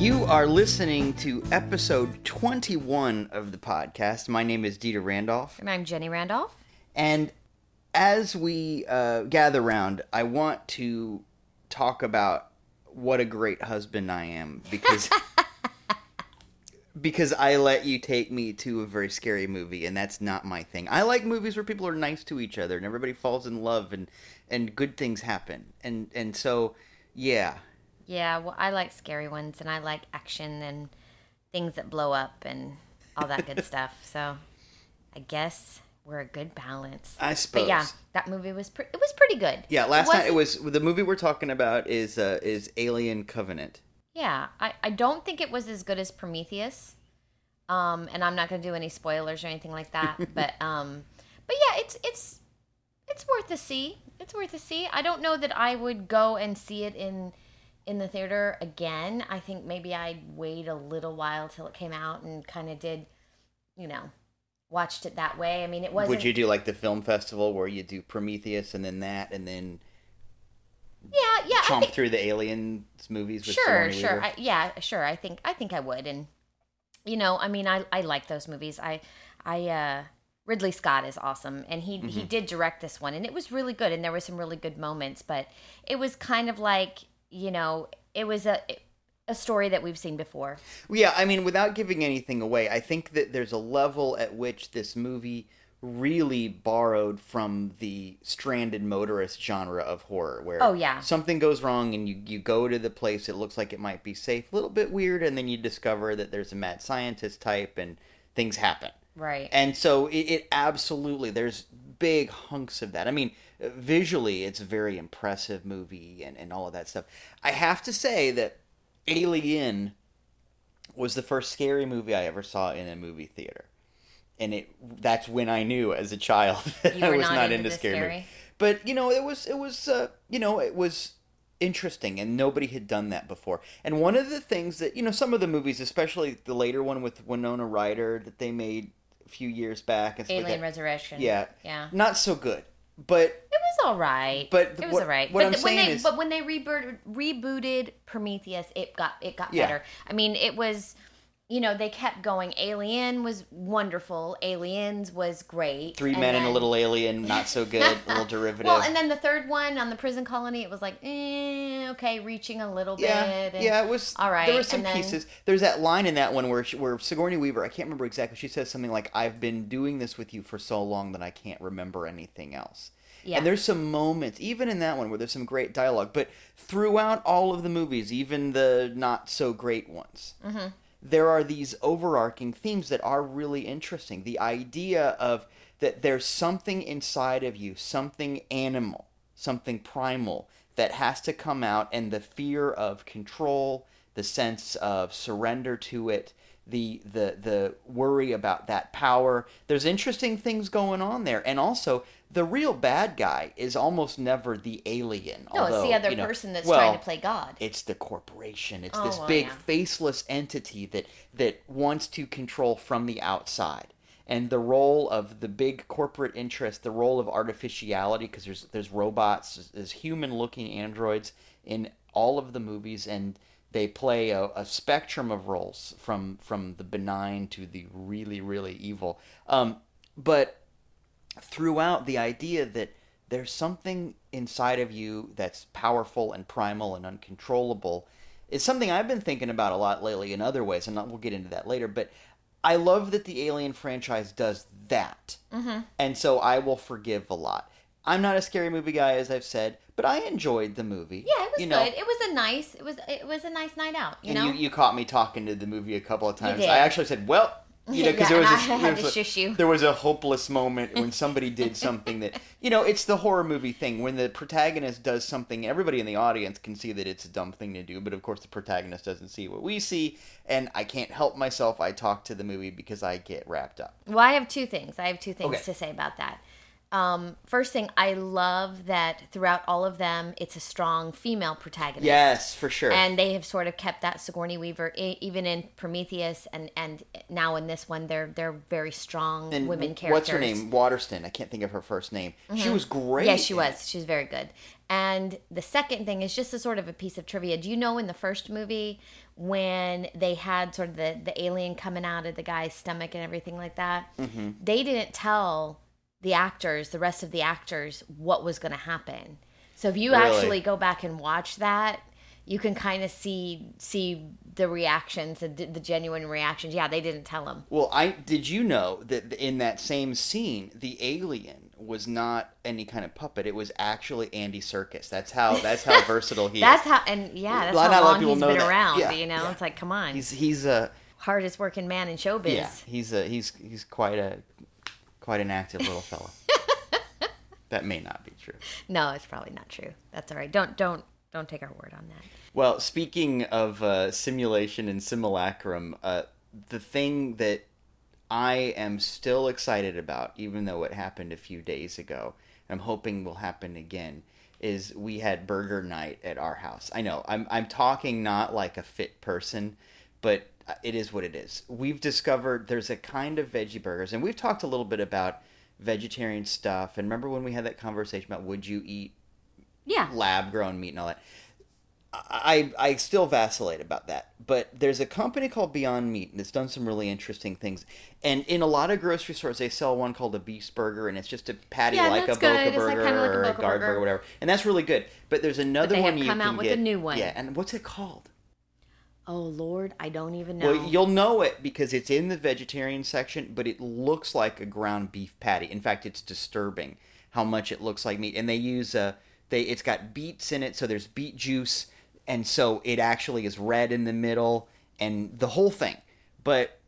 You are listening to episode 21 of the podcast. My name is Dieter Randolph. And I'm Jenny Randolph. And as we uh, gather round, I want to talk about what a great husband I am because because I let you take me to a very scary movie and that's not my thing. I like movies where people are nice to each other and everybody falls in love and and good things happen. And and so yeah. Yeah, well, I like scary ones and I like action and things that blow up and all that good stuff. So I guess we're a good balance. I suppose. But yeah, that movie was pre- it was pretty good. Yeah, last it night it was the movie we're talking about is uh, is Alien Covenant. Yeah, I, I don't think it was as good as Prometheus. Um, and I'm not going to do any spoilers or anything like that. but um, but yeah, it's it's it's worth a see. It's worth a see. I don't know that I would go and see it in in the theater again. I think maybe I'd wait a little while till it came out and kind of did, you know, watched it that way. I mean, it wasn't. Would you do like the film festival where you do Prometheus and then that and then Yeah, yeah. Chomp think, through the aliens movies with sure, sure. I, yeah, sure. I think I think I would, and you know, I mean, I I like those movies. I I uh Ridley Scott is awesome, and he Mm-hmm. he did direct this one, and it was really good, and there were some really good moments, but it was kind of like you know, it was a a story that we've seen before. Yeah, I mean, without giving anything away, I think that there's a level at which this movie really borrowed from the stranded motorist genre of horror where Oh, yeah. something goes wrong and you, you go to the place it looks like it might be safe a little bit weird and then you discover that there's a mad scientist type and things happen Right. and so it, it absolutely there's big hunks of that i mean visually it's a very impressive movie and, and all of that stuff. I have to say that alien was the first scary movie i ever saw in a movie theater. And it that's when i knew as a child that i was not not, into into scary, scary? movies. But you know it was it was uh, you know it was interesting and nobody had done that before. And one of the things that you know some of the movies especially the later one with winona ryder that they made a few years back and like Alien that, Resurrection. yeah. Yeah. not so good but It was all right. But it was what- all right. what but I'm when saying they is- but when they rebooted rebooted Prometheus, it got it got Yeah. better. I mean, it was you know, they kept going. Alien was wonderful. Aliens was great. three And men and a little alien not so good a little derivative Well, and then the third one on the prison colony, it was like, eh, okay, reaching a little yeah, bit. and- yeah, it was. all right, there were some then- pieces. There's that line in that one where she, where Sigourney Weaver, I can't remember exactly. She says something like, "I've been doing this with you for so long that I can't remember anything else." Yeah. And there's some moments, even in that one, where there's some great dialogue. But throughout all of the movies, even the not so great ones, Mm-hmm. There are these overarching themes that are really interesting. The idea of that there's something inside of you, something animal, something primal that has to come out, and the fear of control, the sense of surrender to it, the the the worry about that power. There's interesting things going on there, and also the real bad guy is almost never the alien. no, it's the other you know, person that's well, trying to play God. it's the corporation. It's Oh, this well, big yeah. faceless entity that that wants to control from the outside. And the role of the big corporate interest, the role of artificiality, because there's there's robots, there's human-looking androids in all of the movies, and they play a, a spectrum of roles from from the benign to the really really evil. Um, but throughout the idea that there's something inside of you that's powerful and primal and uncontrollable is something I've been thinking about a lot lately in other ways, and we'll get into that later. But I love that the Alien franchise does that, mm-hmm. and so I will forgive a lot. I'm not a scary movie guy, as I've said, but I enjoyed the movie. Yeah, it was you know, good. It was a nice. It was it was a nice night out. You and know. you, you caught me talking to the movie a couple of times. I actually said, "Well, you know," because Yeah, there was and this, I had there was a- there was a hopeless moment when somebody did something that you know it's the horror movie thing when the protagonist does something everybody in the audience can see that it's a dumb thing to do but of course the protagonist doesn't see what we see and i can't help myself i talk to the movie because i get wrapped up Well, I have two things. I have two things Okay. to say about that. Um, first thing, I love that throughout all of them, it's a strong female protagonist. Yes, for sure. and they have sort of kept that Sigourney Weaver e- even in Prometheus and and now in this one they're they're very strong and women characters. what's her name? Waterston. I can't think of her first name. She was great. Yeah, she was. She was very good. And the second thing is just a sort of a piece of trivia. Do you know in the first movie when they had sort of the, the alien coming out of the guy's stomach and everything like that, Mm-hmm. they didn't tell the actors, the rest of the actors, what was going to happen. So if you Really? actually go back and watch that, you can kind of see see the reactions, the, the genuine reactions. Yeah, they didn't tell them. Well, I did you know that in that same scene, the alien was not any kind of puppet. It was actually Andy Serkis. That's how that's how versatile he That's is. how, and yeah, that's lot how long people he's been that. around. Yeah, you know, yeah. it's like, come on. He's he's a hardest working man in showbiz. yeah. He's a he's he's quite a quite an active little fellow. that may not be true. No, it's probably not true. That's all right. Don't don't don't take our word on that. Well, speaking of uh, simulation and simulacrum, uh, the thing that I am still excited about, even though it happened a few days ago, I'm hoping will happen again, is we had burger night at our house. I know I'm I'm talking not like a fit person, but Uh, it is what it is. We've discovered there's a kind of veggie burgers, and we've talked a little bit about vegetarian stuff. And remember when we had that conversation about would you eat Yeah. lab grown meat and all that. I I still vacillate about that, but there's a company called Beyond Meat that's done some really interesting things. And in a lot of grocery stores, they sell one called a Beast Burger, and it's just a patty Yeah, like a that's Boca good. Like- Burger like a or a Boca Guard Burger. Burger, whatever. And that's really good. But there's another they have one you come can out with get. a new one. Yeah, and what's it called? Oh Lord, I don't even know. Well, you'll know it because it's in the vegetarian section, but it looks like a ground beef patty. In fact, it's disturbing how much it looks like meat. And they use a they it's got beets in it, so there's beet juice, and so it actually is red in the middle and the whole thing. But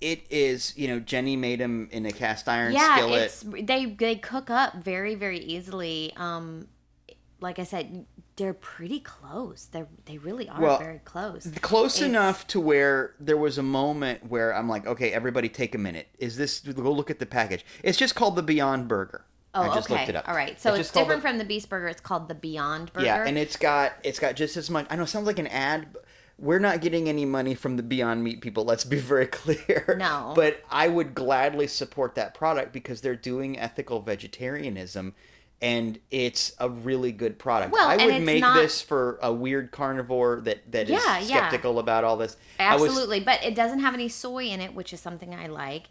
it is, you know, Jenny made them in a cast iron yeah, skillet. it's they they cook up very very easily. Um, like I said, they're pretty close. They they really are Well, very close. close It's- enough to where there was a moment where I'm like, okay, everybody take a minute. Is this go look at the package? It's just called the Beyond Burger. Oh, I just okay. looked it up. All right. So it's, called different the- from the Beast Burger. It's called the Beyond Burger. Yeah, and it's got it's got just as much. I know it sounds like an ad. But we're not getting any money from the Beyond Meat people. Let's be very clear. No. but I would gladly support that product because they're doing ethical vegetarianism, and it's a really good product. Well, I and would it's make not- this for a weird carnivore that that is Yeah, yeah. skeptical about all this. I was- Absolutely, but it doesn't have any soy in it, which is something I like.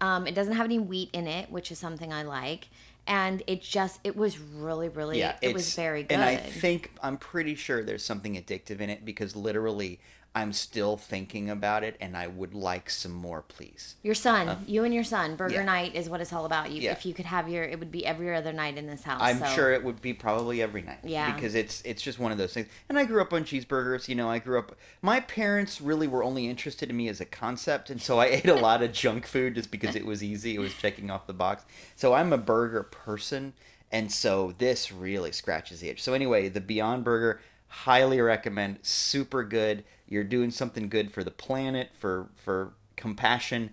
Um, it doesn't have any wheat in it, which is something I like. And it just, it was really, really, yeah, it was very good. And I think I'm pretty sure there's something addictive in it because literally I'm still thinking about it, and I would like some more, please. your son, uh-huh. you and your son, Burger yeah. Night is what it's all about. You, Yeah. if you could have your, it would be every other night in this house. I'm so. sure it would be probably every night. Yeah. Because it's it's just one of those things. And I grew up on cheeseburgers. You know, I grew up. My parents really were only interested in me as a concept, and so I ate a lot of junk food just because it was easy. It was checking off the box. So I'm a burger person, and so this really scratches the itch. So anyway, the Beyond Burger, highly recommend. Super good. You're doing something good for the planet, for for compassion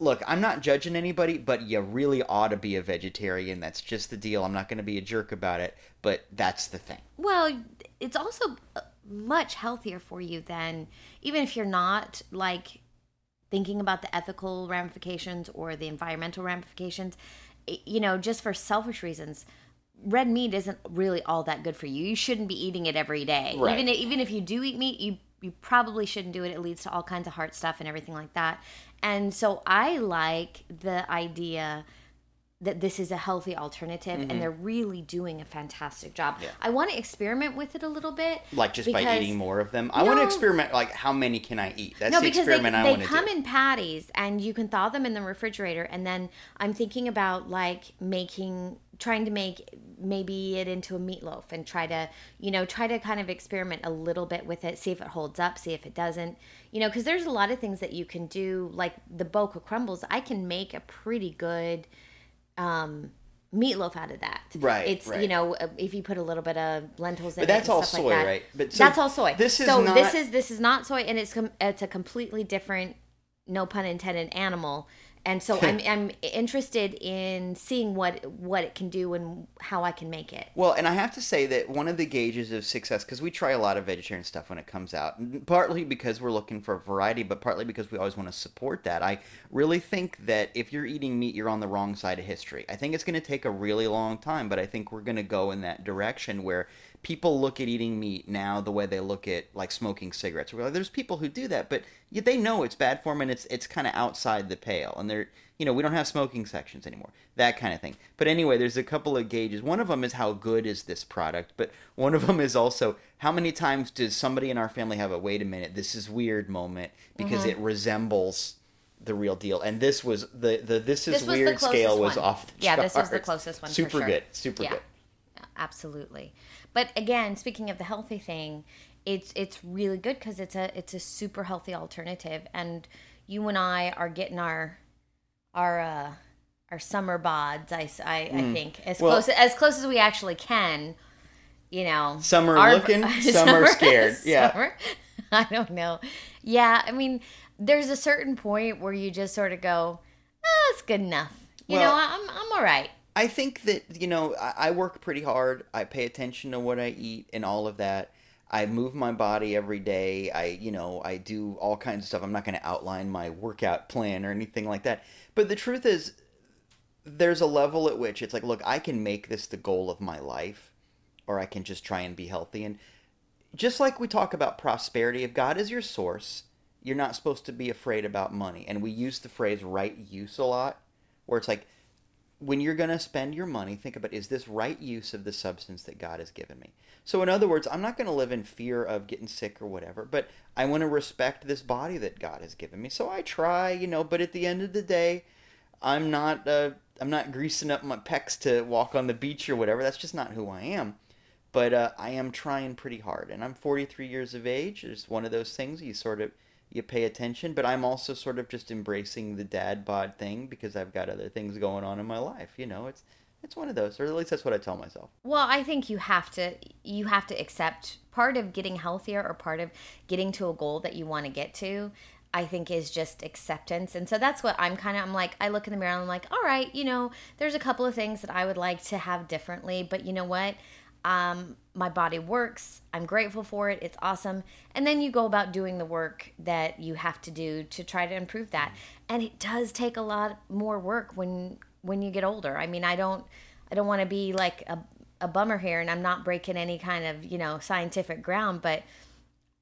look, I'm not judging anybody, but you really ought to be a vegetarian. That's just the deal. I'm not going to be a jerk about it, but that's the thing. Well, it's also uh, much healthier for you than even if you're not like thinking about the ethical ramifications or the environmental ramifications. You know, just for selfish reasons, red meat isn't really all that good for you. You shouldn't be eating it every day. Right. Even even if you do eat meat, you you probably shouldn't do it. It leads to all kinds of heart stuff and everything like that. And so I like the idea that this is a healthy alternative and they're really doing a fantastic job. Mm-hmm. Yeah. I want to experiment with it a little bit. Like just by eating more of them. I want to experiment. Like how many can I eat? That's No, the because they, experiment I they want to do. They come in patties and you can thaw them in the refrigerator. And then I'm thinking about like making, trying to make maybe it into a meatloaf and try to, you know, try to kind of experiment a little bit with it, see if it holds up, see if it doesn't, you know, because there's a lot of things that you can do, like the Boca crumbles. I can make a pretty good um, meatloaf out of that. Right, It's right. you know if you put a little bit of lentils in But it. that's all soy, like that. right? But so that's all soy. this is so this not- is this is not soy, and it's com- it's a completely different, no pun intended, animal. And so I'm I'm interested in seeing what what it can do and how I can make it. Well, and I have to say that one of the gauges of success, because we try a lot of vegetarian stuff when it comes out, partly because we're looking for variety, but partly because we always want to support that. I really think that if you're eating meat, you're on the wrong side of history. I think it's going to take a really long time, but I think we're going to go in that direction where people look at eating meat now the way they look at like smoking cigarettes. Like, There's people who do that, but they know it's bad for them and it's it's kind of outside the pale. And they're you know we don't have smoking sections anymore, that kind of thing. But anyway, there's a couple of gauges. One of them is how good is this product, but one of them is also how many times does somebody in our family have a wait a minute this is weird moment because Mm-hmm. it resembles the real deal. And this was the the this is This weird scale was one. off the Yeah, this was the closest one for Super sure. good, super Yeah. good. absolutely but again speaking of the healthy thing it's it's really good because it's a it's a super healthy alternative and you and i are getting our our uh our summer bods I I think as Mm. Well- close as close as we actually can you know Some are our- looking, some are scared. Yeah. summer- i don't know yeah i mean there's a certain point where you just sort of go oh it's good enough you Well- know i'm i'm all right I think that you know I, I work pretty hard. I pay attention to what I eat and all of that. I move my body every day. I you know I do all kinds of stuff. I'm not going to outline my workout plan or anything like that. But the truth is, there's a level at which it's like, look, I can make this the goal of my life, or I can just try and be healthy. And just like we talk about prosperity, if God is your source, you're not supposed to be afraid about money. And we use the phrase right use a lot, where it's like when you're going to spend your money, think about is this right use of the substance that God has given me? So, in other words, I'm not going to live in fear of getting sick or whatever, but I want to respect this body that God has given me. So I try, you know, but at the end of the day, I'm not uh, I'm not greasing up my pecs to walk on the beach or whatever. That's just not who I am. But uh, I am trying pretty hard, and I'm 43 years of age. It's one of those things you sort of you pay attention, but I'm also sort of just embracing the dad bod thing because I've got other things going on in my life. You know, it's it's one of those, or at least that's what I tell myself. Well, I think you have to you have to accept part of getting healthier or part of getting to a goal that you want to get to. I think is just acceptance. And so that's what I'm kind of I'm like I look in the mirror and I'm like, "All right, you know, there's a couple of things that I would like to have differently, but you know what? Um my body works. I'm grateful for it. It's awesome. And then you go about doing the work that you have to do to try to improve that. And it does take a lot more work when when you get older. I mean, I don't I don't want to be like a a bummer here and I'm not breaking any kind of, you know, scientific ground, but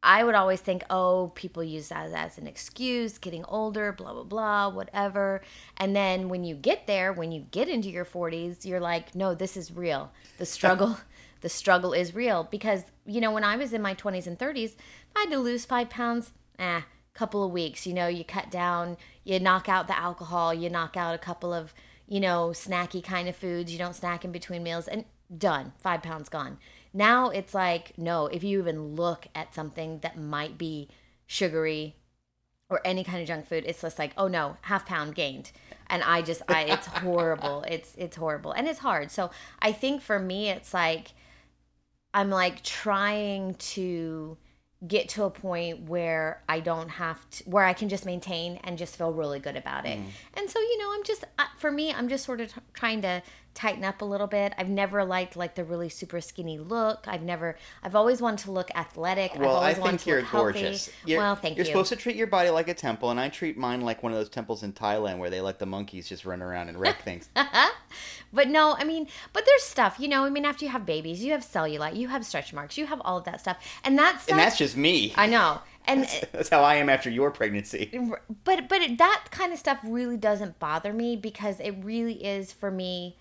I would always think, oh, people use that as an excuse, getting older, blah, blah, blah, whatever. And then when you get there, when you get into your 40s, you're like, no, this is real. The struggle, the struggle is real. Because, you know, when I was in my 20s and 30s, if I had to lose five pounds, eh, couple of weeks, you know, you cut down, you knock out the alcohol, you knock out a couple of, you know, snacky kind of foods, you don't snack in between meals, and done, five pounds gone. Now it's like, no, if you even look at something that might be sugary or any kind of junk food, it's just like, oh no, half pound gained. And I just, I, it's horrible. It's, it's horrible. And it's hard. So I think for me, it's like, I'm like trying to get to a point where I don't have to, where I can just maintain and just feel really good about it. And so, you know, I'm just, uh, for me, I'm just sort of t- trying to tighten up a little bit. I've never liked like the really super skinny look. I've never, I've always wanted to look athletic. Well, I always wanted think to you're gorgeous. You're, well, thank you're you. supposed to treat your body like a temple, and I treat mine like one of those temples in Thailand where they let the monkeys just run around and wreck things. But no, I mean, but there's stuff, you know, I mean, after you have babies, you have cellulite, you have stretch marks, you have all of that stuff. And that stuff, and that's just me. I know. And That's how I am after your pregnancy. but but it, that kind of stuff really doesn't bother me because it really is for me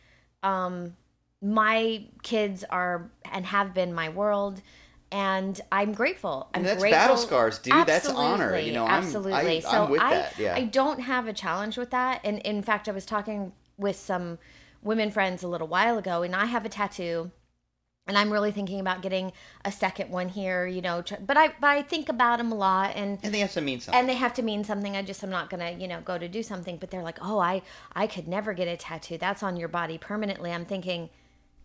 um my kids are and have been my world and I'm grateful. I'm And that's grateful. battle scars, dude. That's honor. You know, I'm- absolutely. I- so I'm with I, that, yeah. I don't have a challenge with that. And in fact, I was talking with some women friends a little while ago, and I have a tattoo, and I'm really thinking about getting a second one here. You know, but I but I think about them a lot, and And they have to mean something. and they have to mean something i just i'm not gonna you know go to do something but they're like oh i i could never get a tattoo that's on your body permanently i'm thinking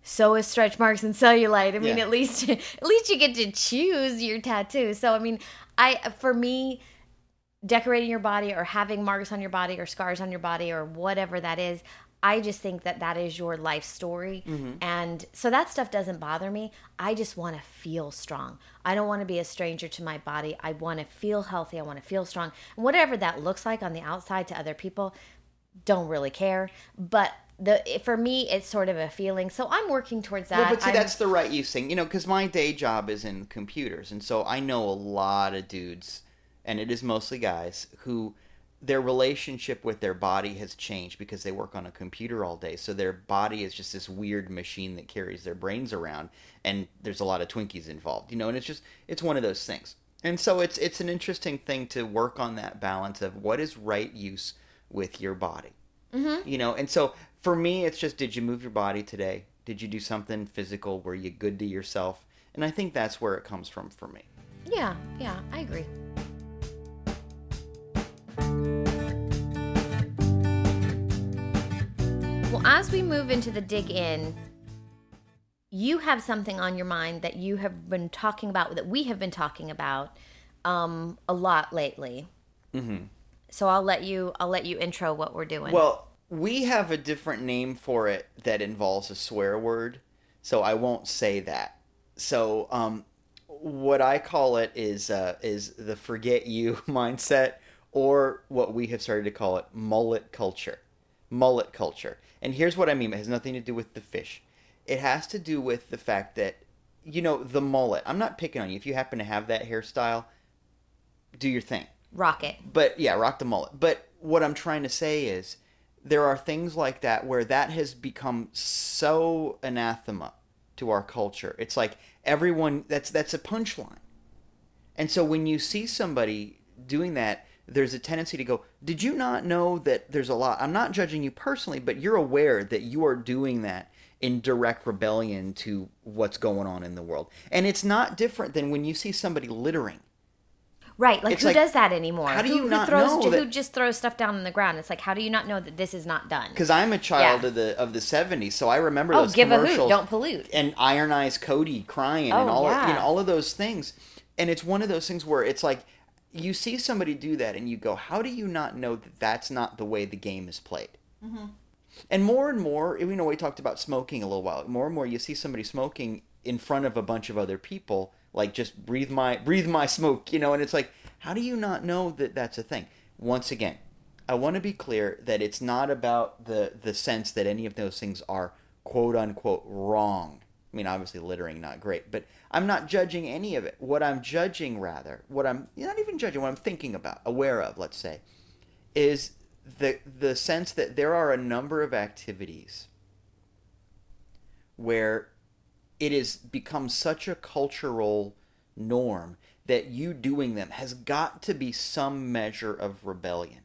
so is stretch marks and cellulite i mean Yeah. at least at least you get to choose your tattoo so i mean i for me decorating your body or having marks on your body or scars on your body or whatever that is. I just think that that is your life story. Mm-hmm. And so that stuff doesn't bother me. I just want to feel strong. I don't want to be a stranger to my body. I want to feel healthy. I want to feel strong. And whatever that looks like on the outside to other people, don't really care. But the for me, it's sort of a feeling. So I'm working towards that. But see, I'm- that's the right use thing, you know, because my day job is in computers, and so I know a lot of dudes, and it is mostly guys who their relationship with their body has changed because they work on a computer all day. So their body is just this weird machine that carries their brains around, and there's a lot of Twinkies involved, you know, and it's just it's one of those things. And so it's it's an interesting thing to work on that balance of what is right use with your body. Mm-hmm. You know, and so for me, it's just did you move your body today? Did you do something physical? Were you good to yourself? And I think that's where it comes from for me. yeah, yeah, I agree. Well, as we move into the dig in, you have something on your mind that you have been talking about, that we have been talking about um, a lot lately. Mm-hmm. So I'll let you. I'll let you intro what we're doing. Well, we have a different name for it that involves a swear word, so I won't say that. So, um, what I call it is uh, is the forget you mindset, or what we have started to call it mullet culture. Mullet culture. And here's what I mean. It has nothing to do with the fish. It has to do with the fact that you know the mullet. I'm not picking on you. If you happen to have that hairstyle, do your thing. Rock it. But yeah, rock the mullet. But what I'm trying to say is there are things like that where that has become so anathema to our culture. It's like everyone that's that's a punchline. And so when you see somebody doing that, there's a tendency to go, "Did you not know that there's a lot?" I'm not judging you personally, but you're aware that you are doing that in direct rebellion to what's going on in the world. And it's not different than when you see somebody littering. Right, like It's who like, does that anymore? how do who, you who not throws, know Who just throws stuff down on the ground? It's like, how do you not know that this is not done? because I'm a child Yeah. of the of the '70s, so I remember Oh, those give a hoot, commercials. don't pollute. And Iron Eyes Cody crying and Oh, all of, you know all of those things. And it's one of those things where it's like you see somebody do that, and you go, "How do you not know that that's not the way the game is played?" Mm-hmm. And more and more, you know, we talked about smoking a little while. More and more, you see somebody smoking in front of a bunch of other people, like just breathe my breathe my smoke, you know. And it's like, how do you not know that that's a thing? Once again, I want to be clear that it's not about the the sense that any of those things are quote unquote wrong. I mean, obviously littering not great, but I'm not judging any of it. What I'm judging, rather, what I'm not even judging, what I'm thinking about, aware of, let's say, is the the sense that there are a number of activities where it has become such a cultural norm that you doing them has got to be some measure of rebellion.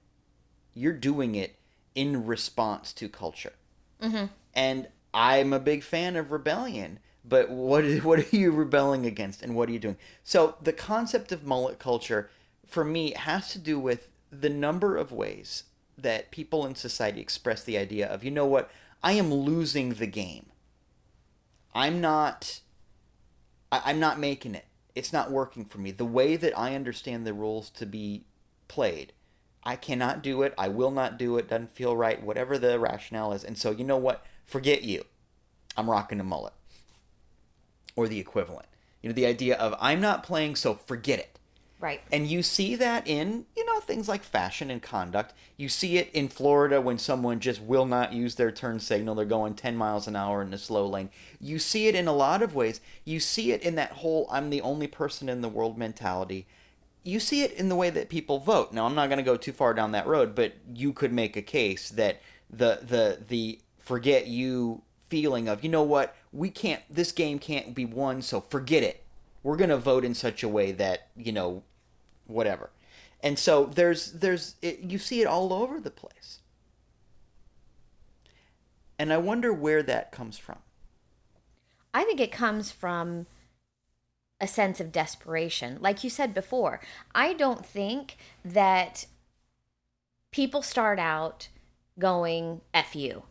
You're doing it in response to culture. Mm-hmm. And I'm a big fan of rebellion, but what is, what are you rebelling against and what are you doing? So the concept of mullet culture for me has to do with the number of ways that people in society express the idea of, you know what, I am losing the game. I'm not I, I'm not making it. It's not working for me. The way that I understand the rules to be played, I cannot do it. I will not do it. Doesn't feel right. Whatever the rationale is. And so, you know what? Forget you. I'm rocking a mullet. Or the equivalent. You know, the idea of I'm not playing, so forget it. Right. And you see that in, you know, things like fashion and conduct. You see it in Florida when someone just will not use their turn signal. They're going 10 miles an hour in a slow lane. You see it in a lot of ways. You see it in that whole I'm the only person in the world mentality. You see it in the way that people vote. Now, I'm not going to go too far down that road, but you could make a case that the the the forget you feeling of, you know what, we can't this game can't be won, so forget it we're going to vote in such a way that you know whatever and so there's there's it, you see it all over the place and i wonder where that comes from I think it comes from a sense of desperation. Like you said before, I don't think that people start out going F you.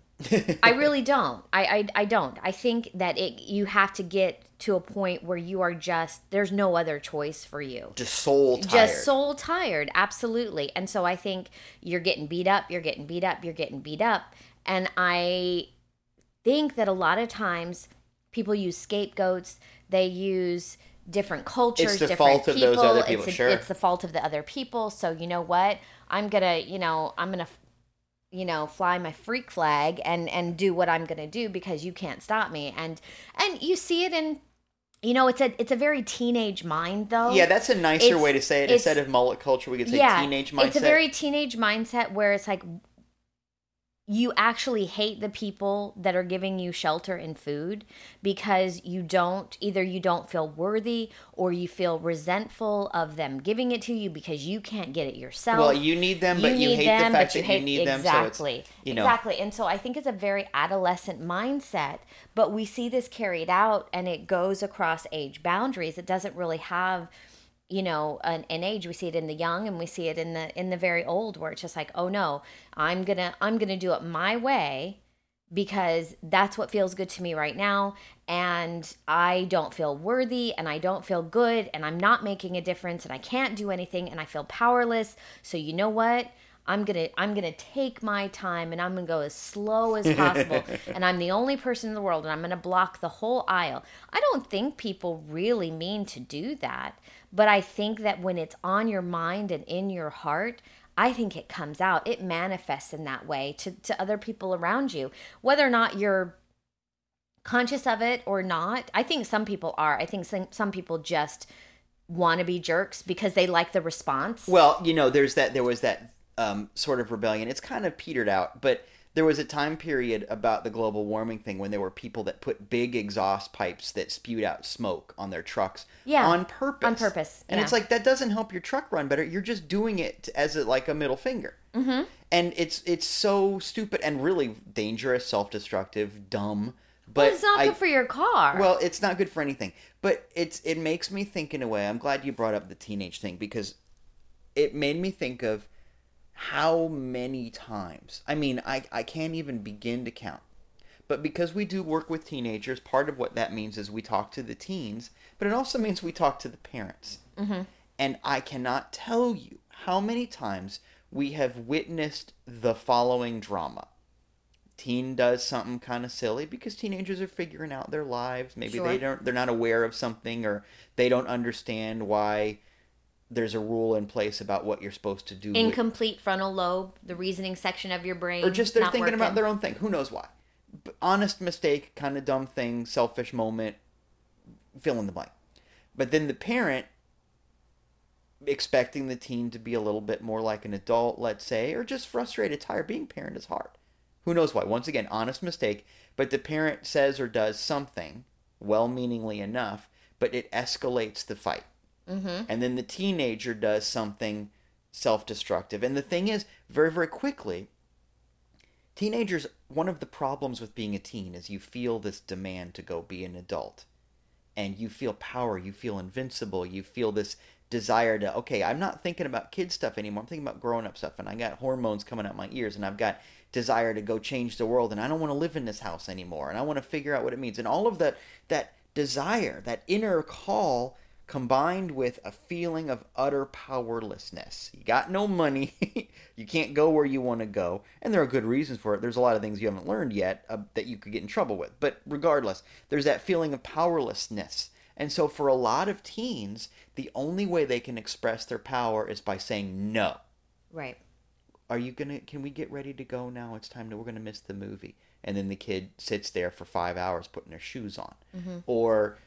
I really don't. I, I I don't. I think that it you have to get to a point where you are just there's no other choice for you. Just soul tired. Just soul tired, absolutely. And so I think you're getting beat up, you're getting beat up, you're getting beat up. And I think that a lot of times people use scapegoats, they use different cultures, It's the different fault of people. those other people, it's, sure. it's the fault of the other people. So you know what? I'm gonna, you know, I'm gonna you know fly my freak flag and and do what i'm going to do because you can't stop me and and you see it in you know it's a it's a very teenage mind though Yeah, that's a nicer It's- way to say it. Instead of mullet culture, we could say yeah teenage mindset. it's a very teenage mindset where it's like you actually hate the people that are giving you shelter and food because you don't either you don't feel worthy or you feel resentful of them giving it to you because you can't get it yourself well, you need them, but you, hate them, the fact you that hate you need them. exactly, So you know, exactly. And so I think it's a very adolescent mindset, but we see this carried out, and it goes across age boundaries. It doesn't really have, you know, an, an age. We see it in the young, and we see it in the in the very old, where it's just like, oh no, I'm gonna I'm gonna do it my way because that's what feels good to me right now and I don't feel worthy and I don't feel good and I'm not making a difference and I can't do anything and I feel powerless. So you know what? I'm to I'm to take my time and I'm to go as slow as possible and I'm the only person in the world and I'm to block the whole aisle. I don't think people really mean to do that, but I think that when it's on your mind and in your heart, I think it comes out. It manifests in that way to, to other people around you. Whether or not you're conscious of it or not, I think some people are. I think some, some people just want to be jerks because they like the response. Well, you know, there's that. There was that um, sort of rebellion. It's kind of petered out, but there was a time period about the global warming thing when there were people that put big exhaust pipes that spewed out smoke on their trucks Yeah, on purpose. on purpose, And it's like that doesn't help your truck run better. You're just doing it as a, like a middle finger. Mm-hmm. And it's it's so stupid and really dangerous, self-destructive, dumb. But Well, it's not I- good for your car. well, it's not good for anything, but it's it makes me think in a way. I'm glad you brought up the teenage thing because it made me think of how many times. I mean, I I can't even begin to count. But because we do work with teenagers, part of what that means is we talk to the teens, but it also means we talk to the parents. Mm-hmm. And I cannot tell you how many times we have witnessed the following drama teen does something kind of silly because teenagers are figuring out their lives maybe they don't they're not aware of something or they don't understand why there's a rule in place about what you're supposed to do with- Incomplete frontal lobe, the reasoning section of your brain. or just they're thinking about their own thing. Who knows why? But honest mistake kind of dumb thing selfish moment fill in the blank. But then the parent expecting the teen to be a little bit more like an adult let's say or just frustrated tired being parent is hard. Who knows why? Once again honest mistake but the parent says or does something well-meaningly enough but it escalates the fight Mm-hmm. and then the teenager does something self-destructive. And the thing is very very quickly teenagers one of the problems with being a teen is you feel this demand to go be an adult. And you feel power you feel invincible you feel this desire to okay i'm not thinking about kid stuff anymore. I'm thinking about grown up stuff and i got hormones coming out my ears and i've got desire to go change the world and i don't want to live in this house anymore and i want to figure out what it means. And all of that that desire that inner call combined with a feeling of utter powerlessness. You got no money, you can't go where you want to go, and there are good reasons for it. There's a lot of things you haven't learned yet uh, that you could get in trouble with. But regardless, there's that feeling of powerlessness. And so for a lot of teens, the only way they can express their power is by saying no. Right. Are you gonna? Can we get ready to go now? It's time to. We're gonna miss the movie, and then the kid sits there for five hours putting their shoes on, or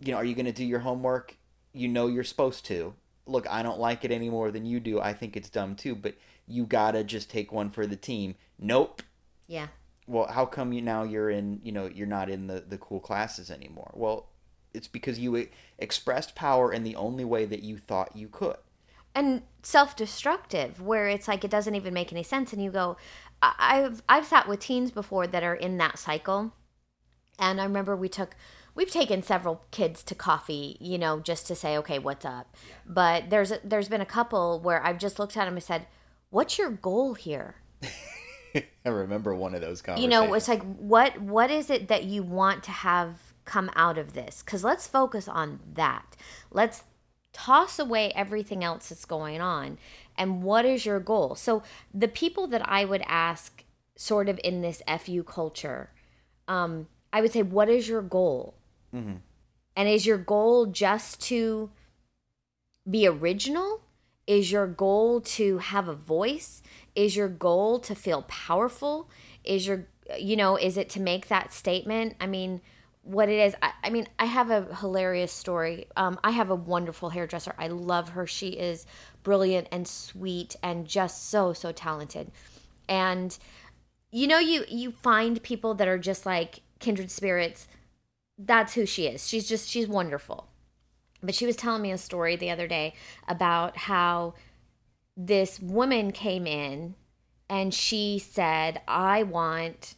you know, are you going to do your homework? You know you're supposed to. Look, I don't like it any more than you do. I think it's dumb too, but you got to just take one for the team. Nope. Yeah. Well, how come you now you're in, you know, you're not in the the cool classes anymore? Well, it's because you expressed power in the only way that you thought you could. and self-destructive where it's like it doesn't even make any sense and you go i've i've sat with teens before that are in that cycle and i remember we took we've taken several kids to coffee you know just to say okay what's up? But there's a, there's been a couple where i've just looked at them and said what's your goal here? I remember one of those you know it's like what what is it that you want to have come out of this? Because let's focus on that. Let's toss away everything else that's going on. And what is your goal? So the people that i would ask sort of in this fu culture um, i would say what is your goal and is your goal just to be original? Is your goal to have a voice? Is your goal to feel powerful? Is your, you know, is it to make that statement? I mean, what it is, I, I mean, I have a hilarious story. Um, I have a wonderful hairdresser. I love her. She is brilliant and sweet and just so, so talented. And, you know, you, you find people that are just like kindred spirits. That's who she is. She's just, she's wonderful. But she was telling me a story the other day about how this woman came in and she said, I want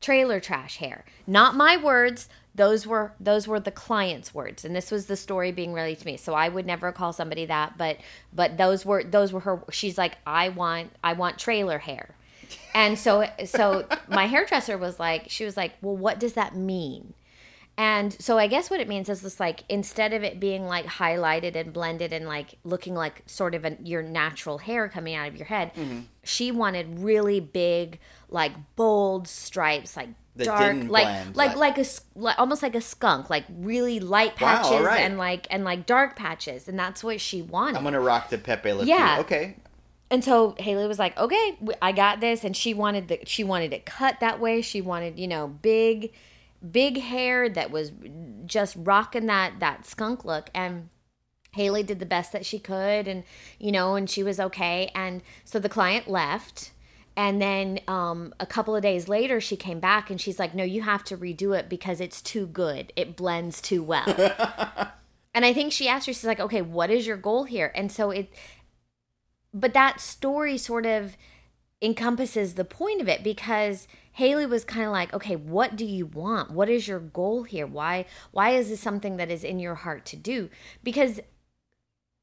trailer trash hair. Not my words. Those were those were the client's words. And this was the story being relayed to me. So I would never call somebody that, but but those were those were her she's like, I want I want trailer hair. And so so my hairdresser was like, she was like, Well, what does that mean? And so I guess what it means is this like instead of it being like highlighted and blended and like looking like sort of your natural hair coming out of your head, Mm-hmm. she wanted really big like bold stripes like That dark like blend, like like- like a like, almost like a skunk like really light Wow, patches and like and like dark patches and that's what she wanted. I'm gonna rock the Pepe Le Pew. Yeah. Okay. And so Haley was like, "Okay, I got this." And she wanted the she wanted it cut that way. She wanted, you know, big big hair that was just rocking that that skunk look and Haley did the best that she could and you know, and she was okay. And so the client left and then um, a couple of days later she came back and she's like, "No, you have to redo it because it's too good. It blends too well." and I think she asked her she's like, "Okay, what is your goal here?" And so it but that story sort of encompasses the point of it because Haley was kind of like, okay, what do you want? What is your goal here? Why why is this something that is in your heart to do? Because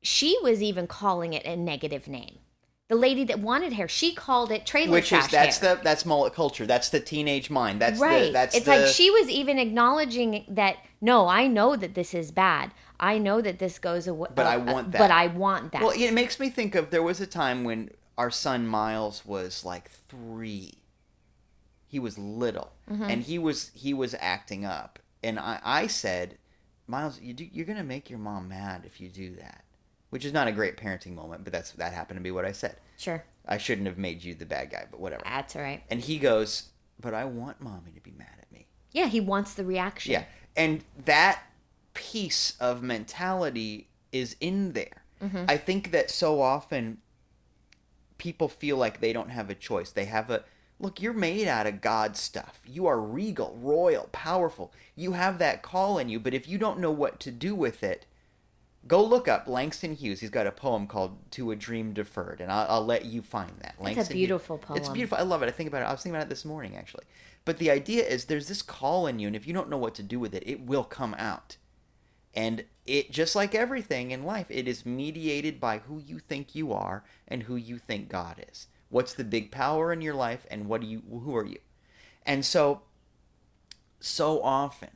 she was even calling it a negative name. The lady that wanted hair, she called it trailer Which trash is that's hair. the that's mullet culture. That's the teenage mind. That's right. the that's it's the like she was even acknowledging that no, I know that this is bad. I know that this goes away. But uh, I uh, want that. But I want that. Well, it makes me think of there was a time when our son Miles was like three. He was little, Mm-hmm. and he was he was acting up, and I, I said, Miles, you do, you're gonna make your mom mad if you do that, which is not a great parenting moment, but that's that happened to be what I said. sure. I shouldn't have made you the bad guy, but whatever. That's all right. And he goes, but I want mommy to be mad at me. Yeah, he wants the reaction. Yeah. And that piece of mentality is in there. I think that so often people feel like they don't have a choice. They have a look, you're made out of God stuff. You are regal, royal, powerful. You have that call in you, but if you don't know what to do with it, go look up Langston Hughes. He's got a poem called "To a Dream Deferred," and I'll, I'll let you find that. It's a beautiful Hughes- It's beautiful. I love it. I think about it. I was thinking about it this morning actually. But the idea is, there's this call in you, and if you don't know what to do with it, it will come out. And it just like everything in life, it is mediated by who you think you are and who you think God is. What's the big power in your life, and what do you? Who are you? And so, so often,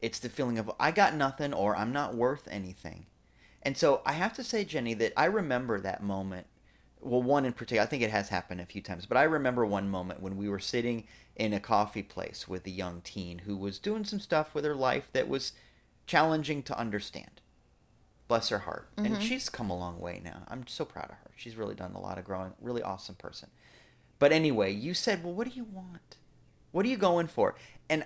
it's the feeling of I got nothing or I'm not worth anything. And so I have to say, Jenny, that I remember that moment. Well, one in particular, I think it has happened a few times, but I remember one moment when we were sitting in a coffee place with a young teen who was doing some stuff with her life that was challenging to understand. Bless her heart. And mm-hmm. she's come a long way now. I'm so proud of her. She's really done a lot of growing. Really awesome person. But anyway, you said, well, what do you want? What are you going for? And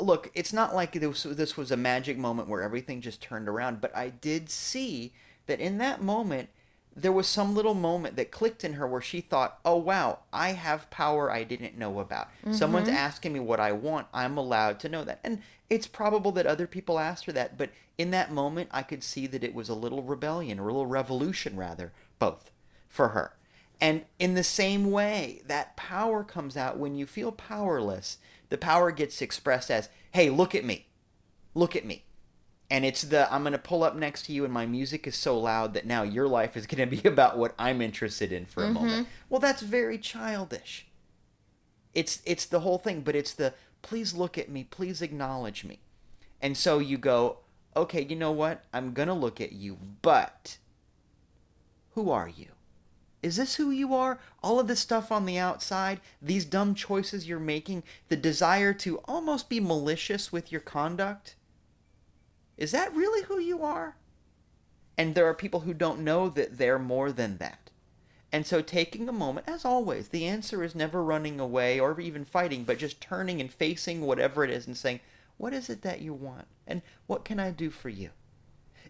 look, it's not like this, this was a magic moment where everything just turned around, but I did see that in that moment, there was some little moment that clicked in her where she thought, oh, wow, I have power I didn't know about. Someone's mm-hmm. asking me what I want. I'm allowed to know that. And it's probable that other people asked her that, but in that moment, I could see that it was a little rebellion, or a little revolution, rather, both, for her. And in the same way, that power comes out when you feel powerless. The power gets expressed as, hey, look at me. Look at me. And it's the, I'm going to pull up next to you, and my music is so loud that now your life is going to be about what I'm interested in for a mm-hmm. moment. Well, that's very childish. It's it's the whole thing, but it's the please look at me, please acknowledge me. And so you go, okay, you know what? I'm going to look at you, but who are you? Is this who you are? All of this stuff on the outside, these dumb choices you're making, the desire to almost be malicious with your conduct? Is that really who you are? And there are people who don't know that they're more than that. And so taking a moment, as always, the answer is never running away or even fighting, but just turning and facing whatever it is and saying, what is it that you want? And what can I do for you?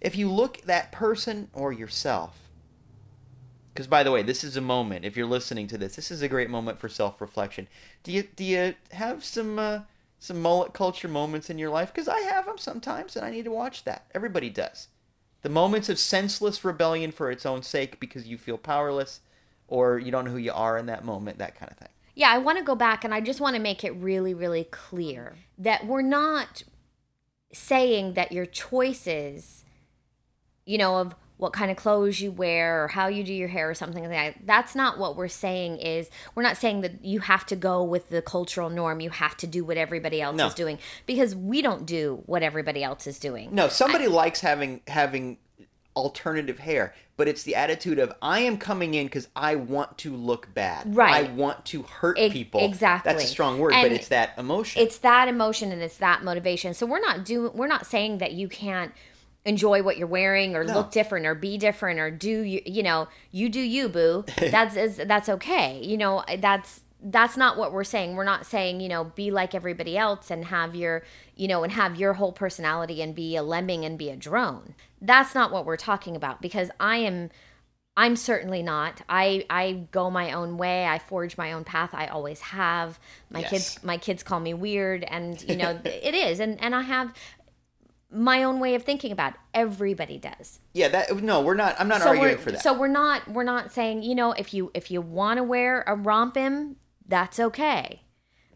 If you look at that person or yourself, because by the way, this is a moment. If you're listening to this, this is a great moment for self-reflection. Do you do you have some uh, some mullet culture moments in your life? Because I have them sometimes, and I need to watch that. Everybody does. The moments of senseless rebellion for its own sake because you feel powerless, or you don't know who you are in that moment, that kind of thing. Yeah, I want to go back and I just want to make it really, really clear that we're not saying that your choices, you know, of what kind of clothes you wear or how you do your hair or something like that. That's not what we're saying is we're not saying that you have to go with the cultural norm. You have to do what everybody else No. is doing because we don't do what everybody else is doing. No, somebody likes having having alternative hair, but it's the attitude of I am coming in because I want to look bad. Right. I want to hurt people. exactly. That's a strong word, but it's that emotion. it's that emotion and it's that motivation. So we're not doing we're not saying that you can't enjoy what you're wearing or No. look different or be different or do you you know, you do you boo. That's is that's okay. You know, that's that's not what we're saying. We're not saying, you know, be like everybody else and have your, you know, and have your whole personality and be a lemming and be a drone. That's not what we're talking about because I am I'm certainly not. I I go my own way. I forge my own path. I always have. My Yes. kids my kids call me weird and you know it is and and I have my own way of thinking about it. everybody does. yeah, that no, we're not I'm not so arguing for that. so we're not we're not saying, you know, if you if you want to wear a RompHim, that's okay.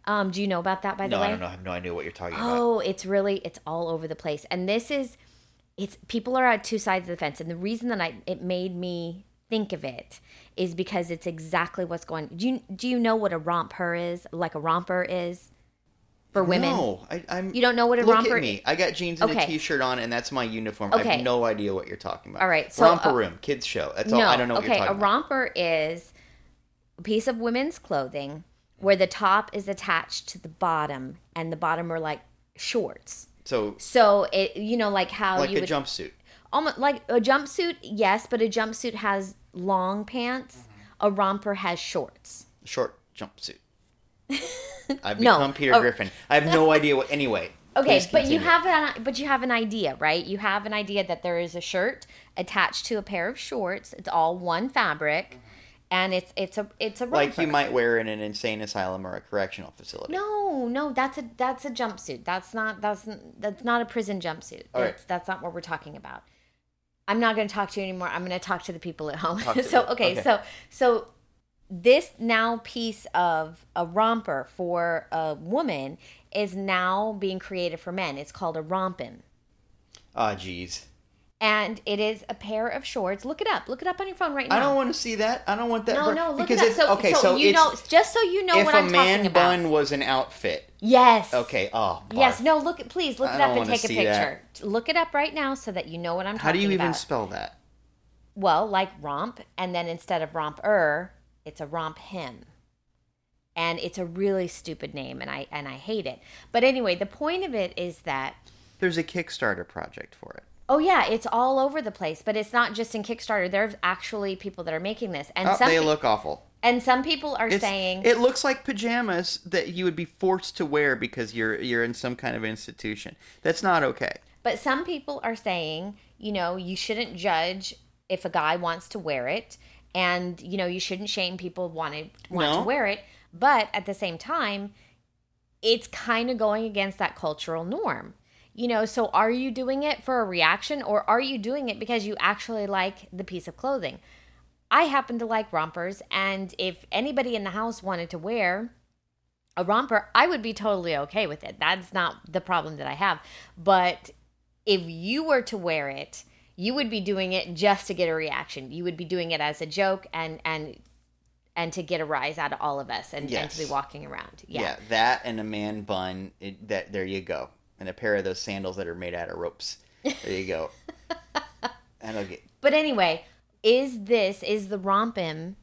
Um do you know about that by the way? no. I don't know. I have no idea what you're talking about. Oh, it's really it's all over the place. And this is it's people are at two sides of the fence. And the reason that I it made me think of it is because it's exactly what's going do you do you know what a romper is? Like a romper is for women? No, I, I'm. You don't know what a look romper at me. I got jeans and a Okay. t-shirt on, and that's my uniform. I Okay. have no idea what you're talking about. All right, so, romper uh, room, kids show. That's all. I don't know what okay. you're A talking about. romper is a piece of women's clothing where the top is attached to the bottom, and the bottom are like shorts. So So it, you know, like how like you a would jumpsuit. almost like a jumpsuit, yes, but a jumpsuit has long pants. Mm-hmm. A romper has shorts. short jumpsuit. I've No, become Peter a- Griffin. I have no idea what. Anyway. Okay, but you have an but you have an idea, right? You have an idea that there is a shirt attached to a pair of shorts. It's all one fabric, and it's it's a it's a like you might wear in an insane asylum or a correctional facility. No, no, that's a that's a jumpsuit. That's not that's that's not a prison jumpsuit. All right. That's that's not what we're talking about. I'm not going to talk to you anymore. I'm going to talk to the people at home. So okay, Okay. so so this now piece of a romper for a woman is now being created for men. It's called a RompHim. Ah, jeez. And it is a pair of shorts. Look it up. Look it up on your phone right now. I don't want to see that. I don't want that. No, bur- no, look because it up. it's So, okay. so, So, you it's know, just so you know if what a I'm man talking about. bun was an outfit. yes. Okay. Oh. Yes, no, look at please look I it up and take a picture. Look it up right now so that you know what I'm How talking about. How do you even about. spell that? well, like romp, and then instead of romper, it's a romp him. And it's a really stupid name and I and I hate it. But anyway, the point of it is that There's a Kickstarter project for it. oh yeah, it's all over the place, but it's not just in Kickstarter. There's actually people that are making this. And Oh, some they pe- look awful. and some people are It's- saying it looks like pajamas that you would be forced to wear because you're you're in some kind of institution. That's not okay. But some people are saying, you know, you shouldn't judge if a guy wants to wear it, and you know, you shouldn't shame people wanted want No. to wear it. But at the same time, it's kind of going against that cultural norm. You know, so are you doing it for a reaction, or are you doing it because you actually like the piece of clothing? I happen to like rompers, and if anybody in the house wanted to wear a romper, I would be totally okay with it. That's not the problem that I have. But if you were to wear it, you would be doing it just to get a reaction. You would be doing it as a joke and and and to get a rise out of all of us and, and to be walking around. Yeah. Yeah, that and a man bun. It, that there you go, and a pair of those sandals that are made out of ropes. There you go. and I'll get But anyway, is this is the RompHim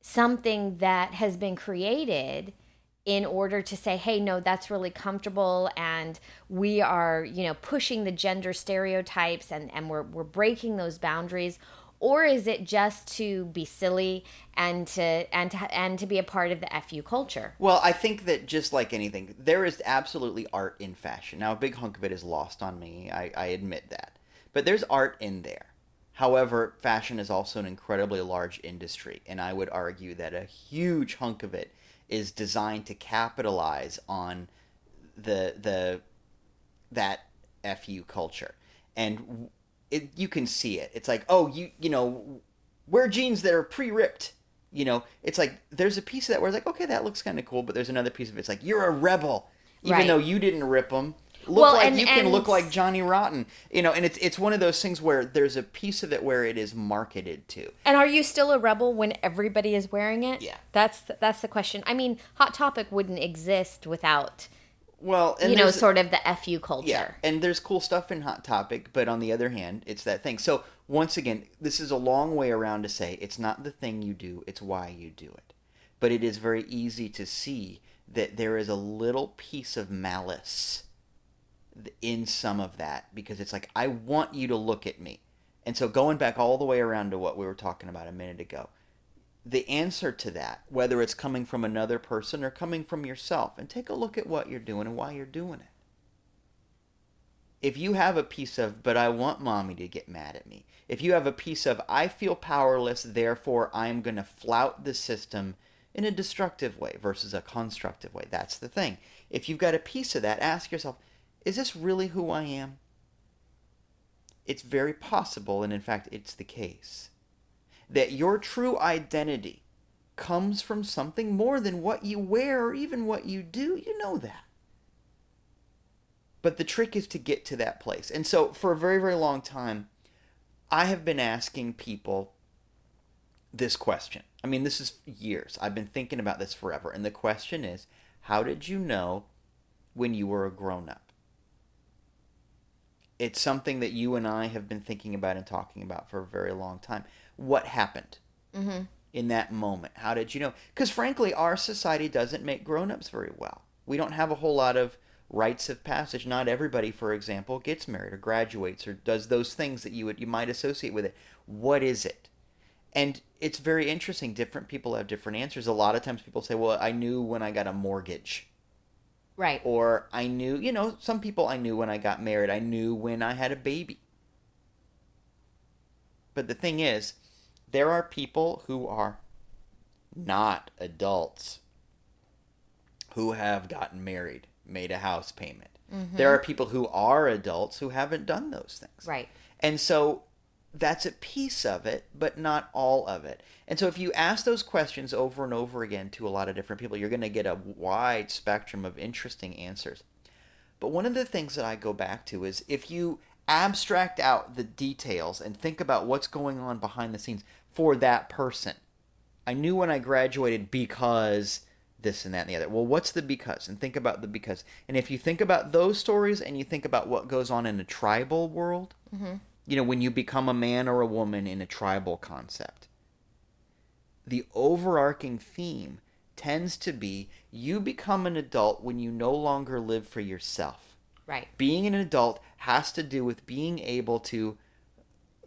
something that has been created in order to say, hey, no, that's really comfortable and we are, you know, pushing the gender stereotypes and, and we're we're breaking those boundaries? Or is it just to be silly and to and to and to be a part of the FU culture? Well, I think that just like anything, there is absolutely art in fashion. Now, a big hunk of it is lost on me. I, I admit that. But there's art in there. However, fashion is also an incredibly large industry, and I would argue that a huge hunk of it is designed to capitalize on the the that fu culture, and it you can see it. It's like, oh, you you know, wear jeans that are pre-ripped you know, it's like there's a piece of that where it's like, okay, that looks kind of cool, but there's another piece of it, it's like you're a rebel, even Right. though you didn't rip them. Look Well, like and- you can and- look like Johnny Rotten, you know, and it's it's one of those things where there's a piece of it where it is marketed to. And are you still a rebel when everybody is wearing it? Yeah. That's that's the question. I mean, Hot Topic wouldn't exist without Well, you know sort of the fu culture. Yeah, and there's cool stuff in Hot Topic, but on the other hand, it's that thing. So once again, this is a long way around to say it's not the thing you do; it's why you do it. But it is very easy to see that there is a little piece of malice in some of that because it's like I want you to look at me. And so going back all the way around to what we were talking about a minute ago, the answer to that, whether it's coming from another person or coming from yourself, and take a look at what you're doing and why you're doing it. If you have a piece of but i want mommy to get mad at me. If you have a piece of i feel powerless therefore i'm going to flout the system in a destructive way versus a constructive way that's the thing. If you've got a piece of that ask yourself is this really who i am it's very possible and in fact it's the case that your true identity comes from something more than what you wear or even what you do you know that but the trick is to get to that place. And so for a very, very long time, I have been asking people this question. I mean, this is years. I've been thinking about this forever. And the question is how did you know when you were a grown up? It's something that you and I have been thinking about and talking about for a very long time. What happened Mm-hmm. in that moment? How did you know? Because frankly, our society doesn't make grown ups very well. We don't have a whole lot of rites of passage. Not everybody, for example, gets married or graduates or does those things that you would you might associate with it. What is it? And it's very interesting. Different people have different answers. A lot of times people say, "Well, I knew when I got a mortgage." Right. Or I knew, you know, some people I knew when I got married. I knew when I had a baby. But the thing is, there are people who are not adults who have gotten married, made a house payment. There mm-hmm. are people who are adults who haven't done those things. Right. And so that's a piece of it, but not all of it. And so if you ask those questions over and over again to a lot of different people, you're going to get a wide spectrum of interesting answers. But one of the things that I go back to is if you abstract out the details and think about what's going on behind the scenes for that person. I knew when I graduated because this and that and the other. Well, what's the because? And think about the because. And if you think about those stories and you think about what goes on in a tribal world, mm-hmm. You know, when you become a man or a woman in a tribal concept, the overarching theme tends to be you become an adult when you no longer live for yourself. Right. Being an adult has to do with being able to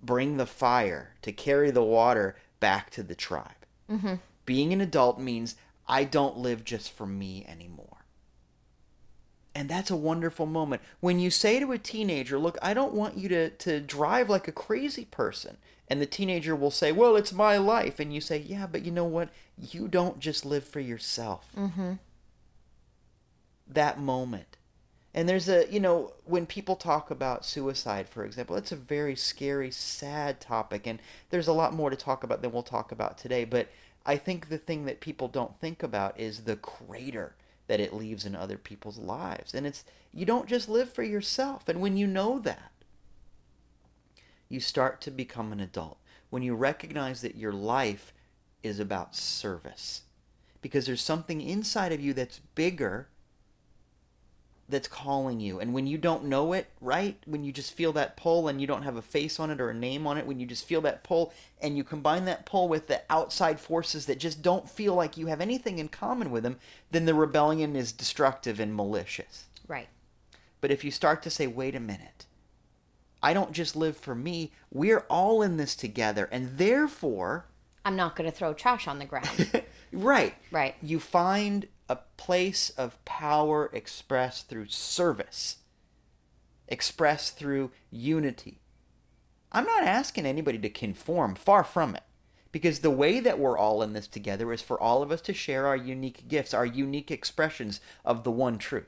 bring the fire, to carry the water back to the tribe. Mm-hmm. Being an adult means I don't live just for me anymore. And that's a wonderful moment. When you say to a teenager, Look, I don't want you to, to drive like a crazy person. And the teenager will say, Well, it's my life. And you say, Yeah, but you know what? You don't just live for yourself. Mm-hmm. That moment. And there's a, you know, when people talk about suicide, for example, it's a very scary, sad topic. And there's a lot more to talk about than we'll talk about today. But I think the thing that people don't think about is the crater that it leaves in other people's lives. And it's, you don't just live for yourself. And when you know that, you start to become an adult. When you recognize that your life is about service. Because there's something inside of you that's bigger that's calling you. And when you don't know it, right? When you just feel that pull and you don't have a face on it or a name on it, when you just feel that pull and you combine that pull with the outside forces that just don't feel like you have anything in common with them, then the rebellion is destructive and malicious. Right. But if you start to say, wait a minute, I don't just live for me, we're all in this together. And therefore, I'm not going to throw trash on the ground. right. Right. You find a place of power expressed through service, expressed through unity. I'm not asking anybody to conform, far from it. Because the way that we're all in this together is for all of us to share our unique gifts, our unique expressions of the one truth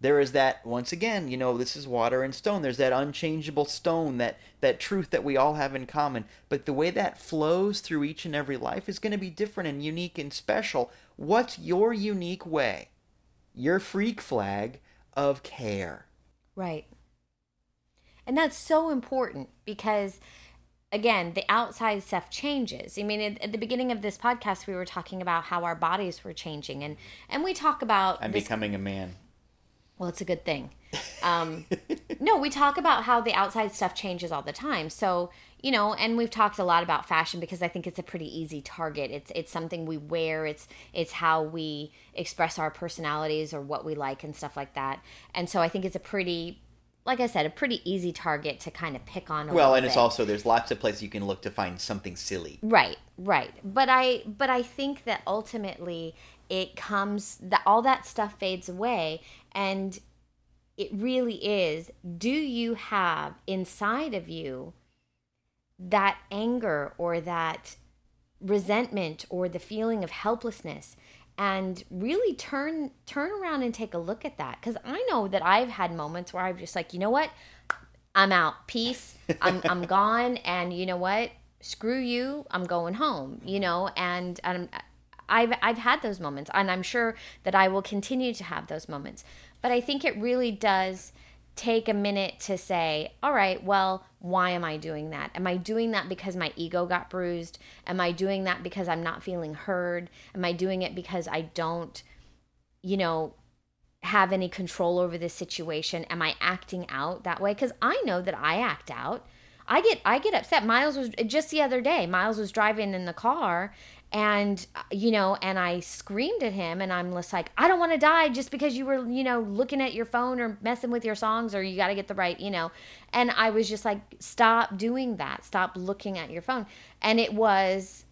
there is that once again you know this is water and stone. There's that unchangeable stone that that truth that we all have in common. But the way that flows through each and every life is going to be different and unique and special. What's your unique way? Your freak flag of care. Right. And that's so important because again the outside stuff changes. I mean at, the beginning of this podcast we were talking about how our bodies were changing and and we talk about i'm this, becoming a man well, it's a good thing. Um, no, we talk about how the outside stuff changes all the time. So, you know, and we've talked a lot about fashion because I think it's a pretty easy target. It's it's something we wear. It's it's how we express our personalities or what we like and stuff like that. And so I think it's a pretty like I said, a pretty easy target to kind of pick on. well, and bit. it's also there's lots of places you can look to find something silly. Right, right. But I, but I think that ultimately it comes that all that stuff fades away, and it really is do you have inside of you that anger or that resentment or the feeling of helplessness? And really turn turn around and take a look at that. Because i know that i've had moments where i'm just like you know what? I'm out. Peace. I'm, I'm gone. And you know what? Screw you. I'm going home you know? And, and I've, I've had those moments and i'm sure that i will continue to have those moments but I think it really does take a minute to say, all right, well, why am I doing that? Am I doing that because my ego got bruised? Am I doing that because I'm not feeling heard? Am I doing it because I don't, you know, have any control over this situation? Am I acting out that way? Because I know that I act out. I get I get upset. Miles was just the other day. Miles was driving in the car and you know and i screamed at him and i'm just like i don't want to die just because you were you know looking at your phone or messing with your songs or you got to get the right you know. And i was just like stop doing that. Stop looking at your phone. And it was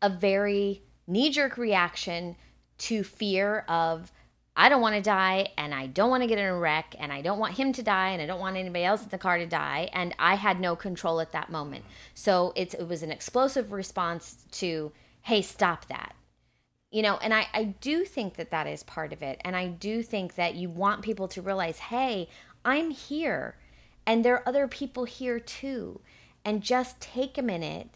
a very knee-jerk reaction to fear of I don't want to die and I don't want to get in a wreck and I don't want him to die and I don't want anybody else in the car to die. And I had no control at that moment. So it was an explosive response to hey, stop that. You know, and I, I do think that that is part of it. And I do think that you want people to realize, hey, I'm here and there are other people here too. And just take a minute.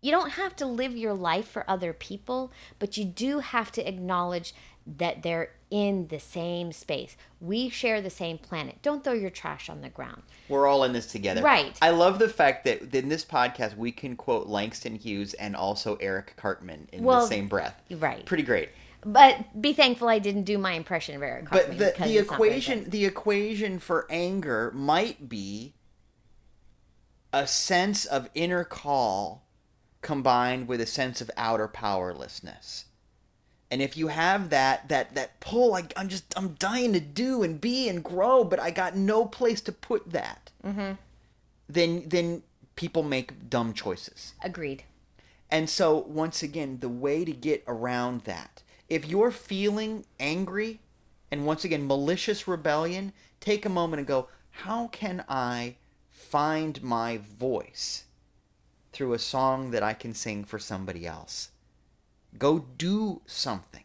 You don't have to live your life for other people, but you do have to acknowledge that they're in the same space. We share the same planet. Don't throw your trash on the ground. We're all in this together. Right. I love the fact that in this podcast we can quote Langston Hughes and also Eric Cartman in well, the same breath. Right. Pretty great. But be thankful I didn't do my impression of Eric Cartman. But the, the equation the equation for anger might be a sense of inner call combined with a sense of outer powerlessness and if you have that that that pull like i'm just i'm dying to do and be and grow but i got no place to put that. Mm-hmm. then then people make dumb choices. Agreed. And so once again the way to get around that. If you're feeling angry and once again malicious rebellion take a moment and go how can i find my voice through a song that i can sing for somebody else Go do something.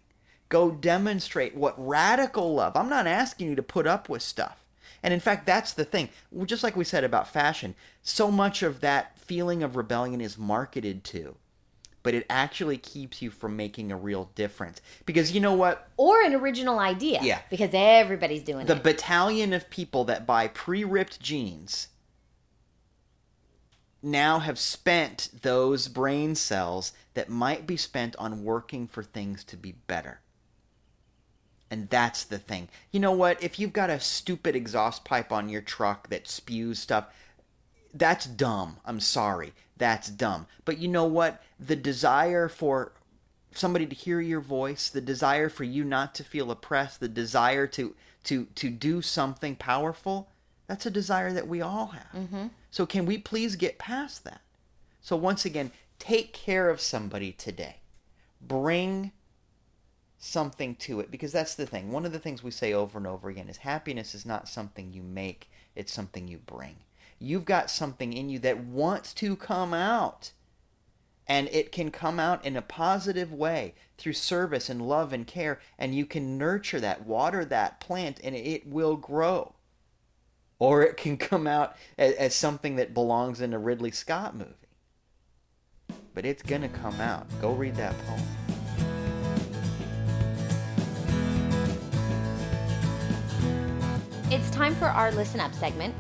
Go demonstrate what radical love. I'm not asking you to put up with stuff. And in fact, that's the thing. Just like we said about fashion, so much of that feeling of rebellion is marketed to, but it actually keeps you from making a real difference. Because you know what? Or an original idea. Yeah. Because everybody's doing the it. The battalion of people that buy pre ripped jeans now have spent those brain cells that might be spent on working for things to be better. And that's the thing. You know what? If you've got a stupid exhaust pipe on your truck that spews stuff, that's dumb. I'm sorry. That's dumb. But you know what? The desire for somebody to hear your voice, the desire for you not to feel oppressed, the desire to to to do something powerful, that's a desire that we all have. Mm-hmm. So can we please get past that? So once again, take care of somebody today. Bring something to it because that's the thing. One of the things we say over and over again is happiness is not something you make, it's something you bring. You've got something in you that wants to come out. And it can come out in a positive way through service and love and care. And you can nurture that, water that plant, and it will grow. Or it can come out as, as something that belongs in a Ridley Scott movie. But it's going to come out. Go read that poem. It's time for our listen up segment.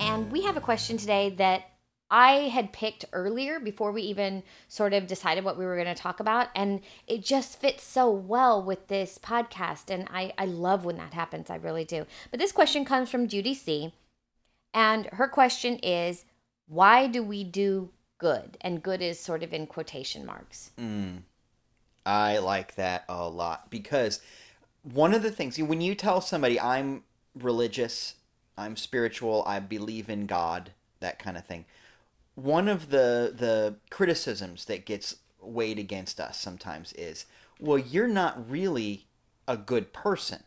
And we have a question today that I had picked earlier before we even sort of decided what we were going to talk about. And it just fits so well with this podcast. And I, I love when that happens. I really do. But this question comes from Judy C. And her question is why do we do good? And good is sort of in quotation marks. Mm. I like that a lot because one of the things when you tell somebody I'm religious, I'm spiritual, I believe in God, that kind of thing. One of the the criticisms that gets weighed against us sometimes is, well, you're not really a good person.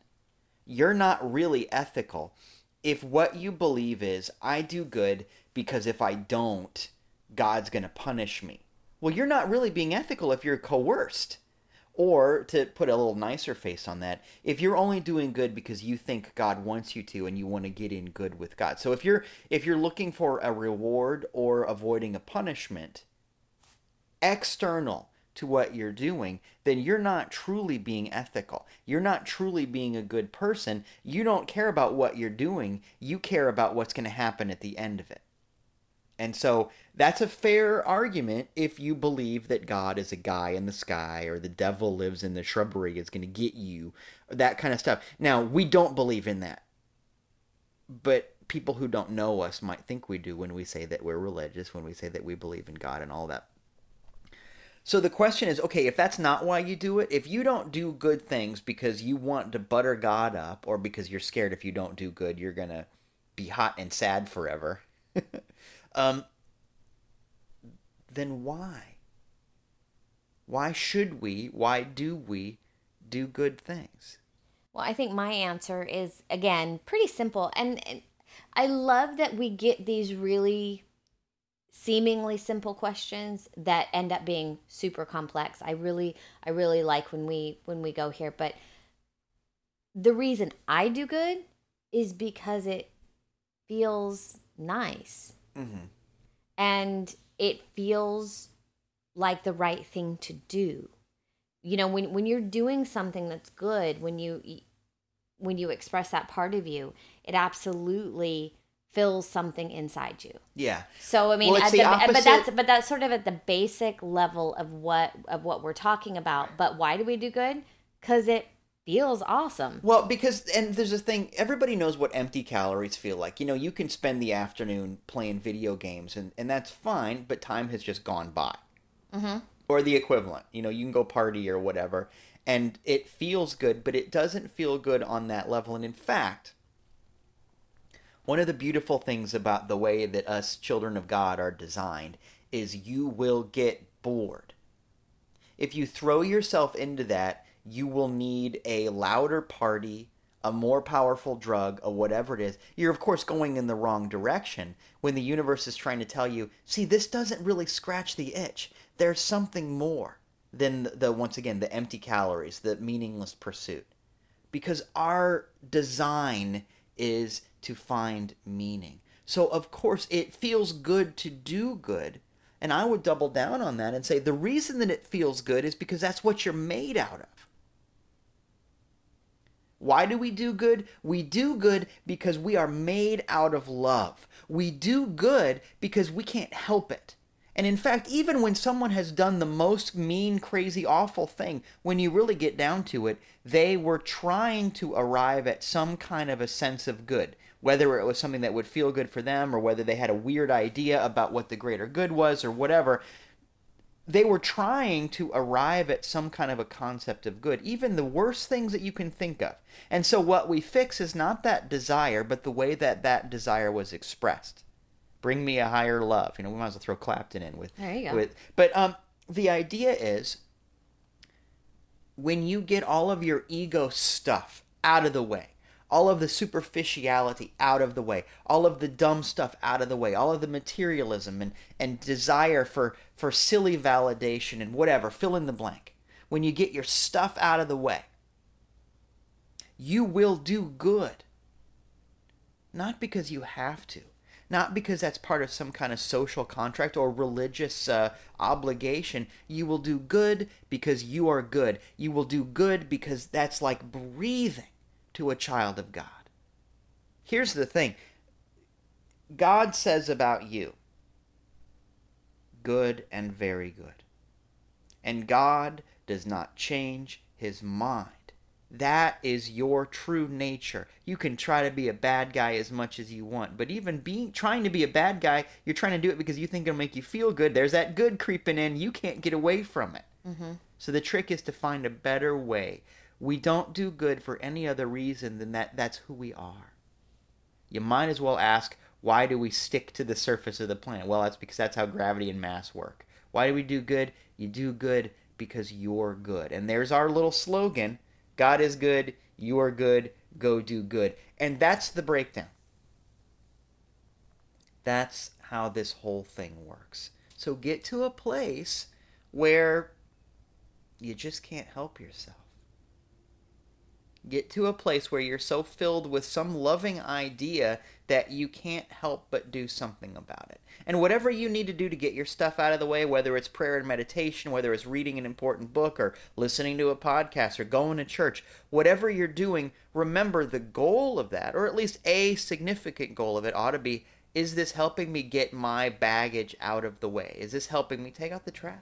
You're not really ethical. If what you believe is I do good because if I don't, God's going to punish me. Well, you're not really being ethical if you're coerced. Or to put a little nicer face on that, if you're only doing good because you think God wants you to and you want to get in good with God. So if you're if you're looking for a reward or avoiding a punishment external to what you're doing, then you're not truly being ethical. You're not truly being a good person. You don't care about what you're doing. You care about what's going to happen at the end of it. And so that's a fair argument if you believe that God is a guy in the sky or the devil lives in the shrubbery is going to get you, that kind of stuff. Now, we don't believe in that. But people who don't know us might think we do when we say that we're religious, when we say that we believe in God and all that. So the question is okay, if that's not why you do it, if you don't do good things because you want to butter God up or because you're scared if you don't do good, you're going to be hot and sad forever. um, then why? Why should we, why do we do good things? Well, I think my answer is, again, pretty simple. And, and I love that we get these really seemingly simple questions that end up being super complex. I really I really like when we when we go here, but the reason I do good is because it feels nice. Mm-hmm. And it feels like the right thing to do. You know, when when you're doing something that's good, when you when you express that part of you, it absolutely fills something inside you. Yeah. So I mean, Well, the the- opposite- but that's but that's sort of at the basic level of what of what we're talking about. But why do we do good? Because it feels awesome. Well, because and there's a thing everybody knows what empty calories feel like. You know, you can spend the afternoon playing video games and and that's fine, but time has just gone by. hmm Or the equivalent. You know, you can go party or whatever and it feels good, but it doesn't feel good on that level. And in fact, one of the beautiful things about the way that us children of God are designed is you will get bored. If you throw yourself into that, you will need a louder party, a more powerful drug, or whatever it is. You're, of course, going in the wrong direction when the universe is trying to tell you, see, this doesn't really scratch the itch. There's something more than the, the once again, the empty calories, the meaningless pursuit. Because our design is to find meaning. So, of course, it feels good to do good. And I would double down on that and say the reason that it feels good is because that's what you're made out of. Why do we do good? We do good because we are made out of love. We do good because we can't help it. And in fact, even when someone has done the most mean, crazy, awful thing, when you really get down to it, they were trying to arrive at some kind of a sense of good. Whether it was something that would feel good for them or whether they had a weird idea about what the greater good was or whatever, they were trying to arrive at some kind of a concept of good, even the worst things that you can think of. And so, what we fix is not that desire, but the way that that desire was expressed. Bring me a higher love. You know, we might as well throw Clapton in with. There you go. With, but um, the idea is when you get all of your ego stuff out of the way, all of the superficiality out of the way, all of the dumb stuff out of the way, all of the materialism and, and desire for, for silly validation and whatever, fill in the blank. When you get your stuff out of the way, you will do good. Not because you have to, not because that's part of some kind of social contract or religious uh, obligation. You will do good because you are good. You will do good because that's like breathing to a child of God. Here's the thing God says about you, good and very good. And God does not change his mind. That is your true nature. You can try to be a bad guy as much as you want, but even being trying to be a bad guy, you're trying to do it because you think it'll make you feel good. There's that good creeping in. You can't get away from it. Mm-hmm. So the trick is to find a better way. We don't do good for any other reason than that that's who we are. You might as well ask, why do we stick to the surface of the planet? Well, that's because that's how gravity and mass work. Why do we do good? You do good because you're good. And there's our little slogan God is good, you are good, go do good. And that's the breakdown. That's how this whole thing works. So get to a place where you just can't help yourself. Get to a place where you're so filled with some loving idea that you can't help but do something about it. And whatever you need to do to get your stuff out of the way, whether it's prayer and meditation, whether it's reading an important book or listening to a podcast or going to church, whatever you're doing, remember the goal of that, or at least a significant goal of it, ought to be is this helping me get my baggage out of the way? Is this helping me take out the trash?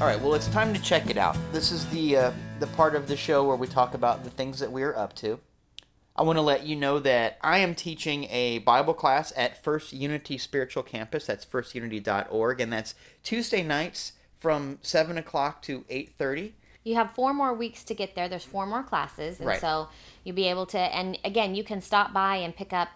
All right, well, it's time to check it out. This is the uh, the part of the show where we talk about the things that we're up to. I want to let you know that I am teaching a Bible class at First Unity Spiritual Campus. That's firstunity.org, and that's Tuesday nights from seven o'clock to eight thirty. You have four more weeks to get there. There's four more classes, and Right. so you'll be able to. And again, you can stop by and pick up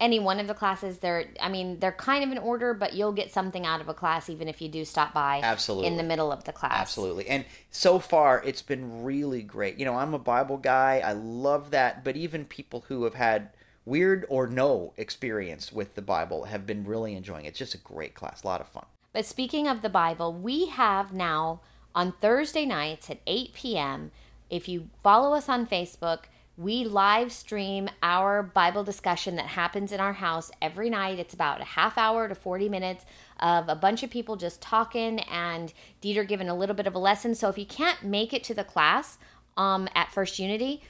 any one of the classes. They're, I mean, they're kind of in order, but you'll get something out of a class even if you do stop by. Absolutely. In the middle of the class. Absolutely. And so far, it's been really great. You know, I'm a Bible guy. I love that. But even people who have had weird or no experience with the Bible have been really enjoying it. It's just a great class. A lot of fun. But speaking of the Bible, we have now on Thursday nights at 8 p.m. If you follow us on Facebook, we live stream our Bible discussion that happens in our house every night. It's about a half hour to 40 minutes of a bunch of people just talking and Dieter giving a little bit of a lesson. So if you can't make it to the class um, at First Unity,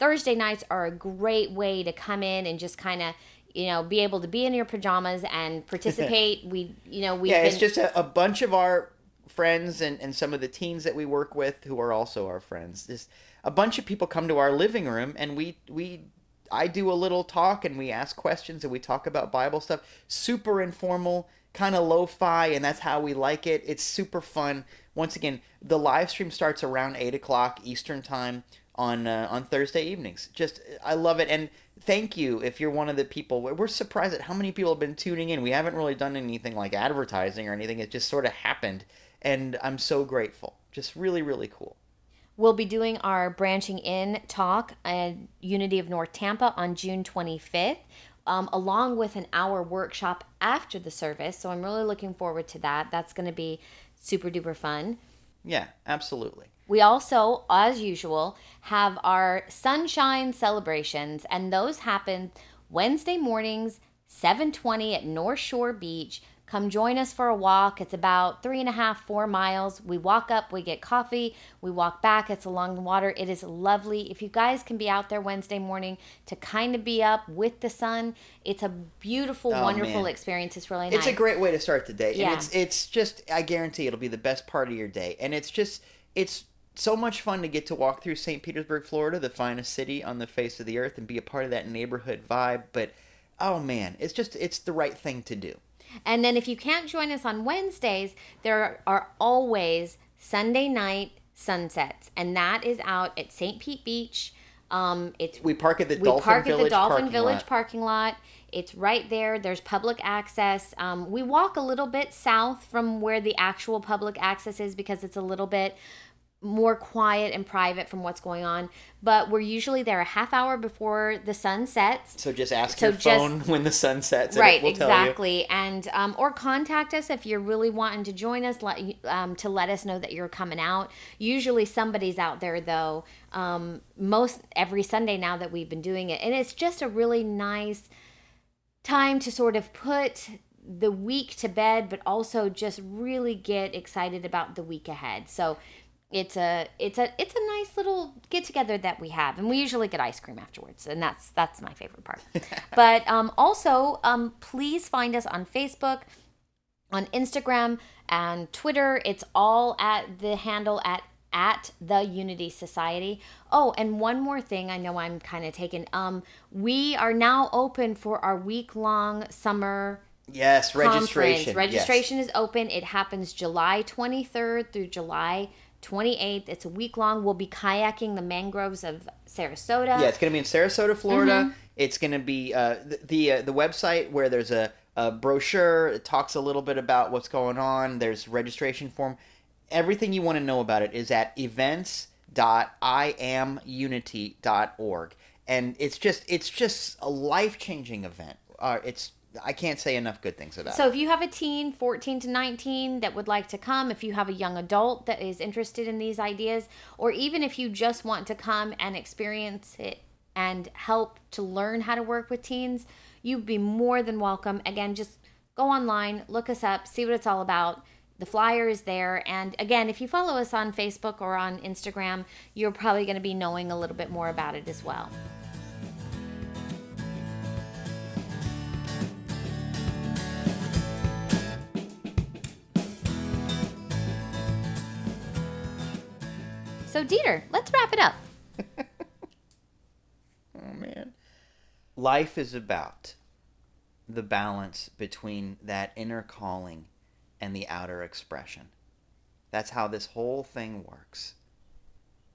Thursday nights are a great way to come in and just kind of you know be able to be in your pajamas and participate we you know we yeah, it's just a, a bunch of our friends and, and some of the teens that we work with who are also our friends. Just a bunch of people come to our living room and we we I do a little talk and we ask questions and we talk about Bible stuff. Super informal, kind of lo-fi, and that's how we like it. It's super fun. Once again, the live stream starts around eight o'clock Eastern time on uh, on Thursday evenings. Just I love it and thank you if you're one of the people. We're we're surprised at how many people have been tuning in. We haven't really done anything like advertising or anything. It just sort of happened, and I'm so grateful. Just really really cool. We'll be doing our branching in talk at Unity of North Tampa on June 25th, um, along with an hour workshop after the service. So I'm really looking forward to that. That's going to be super duper fun. Yeah, absolutely. We also, as usual, have our sunshine celebrations, and those happen Wednesday mornings, 720 at North Shore Beach. Come join us for a walk. It's about three and a half, four miles. We walk up, we get coffee, we walk back. It's along the water. It is lovely. If you guys can be out there Wednesday morning to kind of be up with the sun, it's a beautiful, Oh, wonderful man. experience. It's really It's a great way to start the day. Yeah. And it's it's just I guarantee it'll be the best part of your day. And it's just it's so much fun to get to walk through St. Petersburg, Florida, the finest city on the face of the earth and be a part of that neighborhood vibe, but oh man, it's just it's the right thing to do. And then if you can't join us on Wednesdays, there are always Sunday night sunsets, and that is out at St. Pete Beach. Um, it's We park at the we Dolphin park Village at the Dolphin parking Village lot. parking lot. It's right there. There's public access. Um, we walk a little bit south from where the actual public access is because it's a little bit more quiet and private from what's going on. But we're usually there a half hour before the sun sets. So just ask So your just- phone when the sun sets. and right it will tell you. exactly and um, or contact us if you're really wanting to join us let, um, to let us know that you're coming out usually somebody's out there though um, most every sunday now that we've been doing it and it's just a really nice time to sort of put the week to bed but also just really get excited about the week ahead so it's a it's a it's a nice little get together that we have and we usually get ice cream afterwards and that's that's my favorite part but um, also um, please find us on facebook on instagram and twitter it's all at the handle at at the unity society oh and one more thing i know i'm kind of taken um we are now open for our week long summer Yes, registration. conference. Registration is open. It happens July 23rd through July 28th. It's a week long. We'll be kayaking the mangroves of Sarasota. Yeah, it's going to be in Sarasota, Florida. Mm-hmm. It's going to be uh, the the, uh, the website where there's a, a brochure. It talks a little bit about what's going on. There's registration form. Everything you want to know about it is at events.iamunity.org, and it's just it's just a life changing event. Uh, it's I can't say enough good things about it. So if you have a teen, 14 to 19, that would like to come, if you have a young adult that is interested in these ideas, or even if you just want to come and experience it and help to learn how to work with teens, you'd be more than welcome. Again, just go online, look us up, see what it's all about. The flyer is there. And again, if you follow us on Facebook or on Instagram, you're probably going to be knowing a little bit more about it as well. So, Dieter, let's wrap it up. Oh man. Life is about the balance between that inner calling and the outer expression. That's how this whole thing works.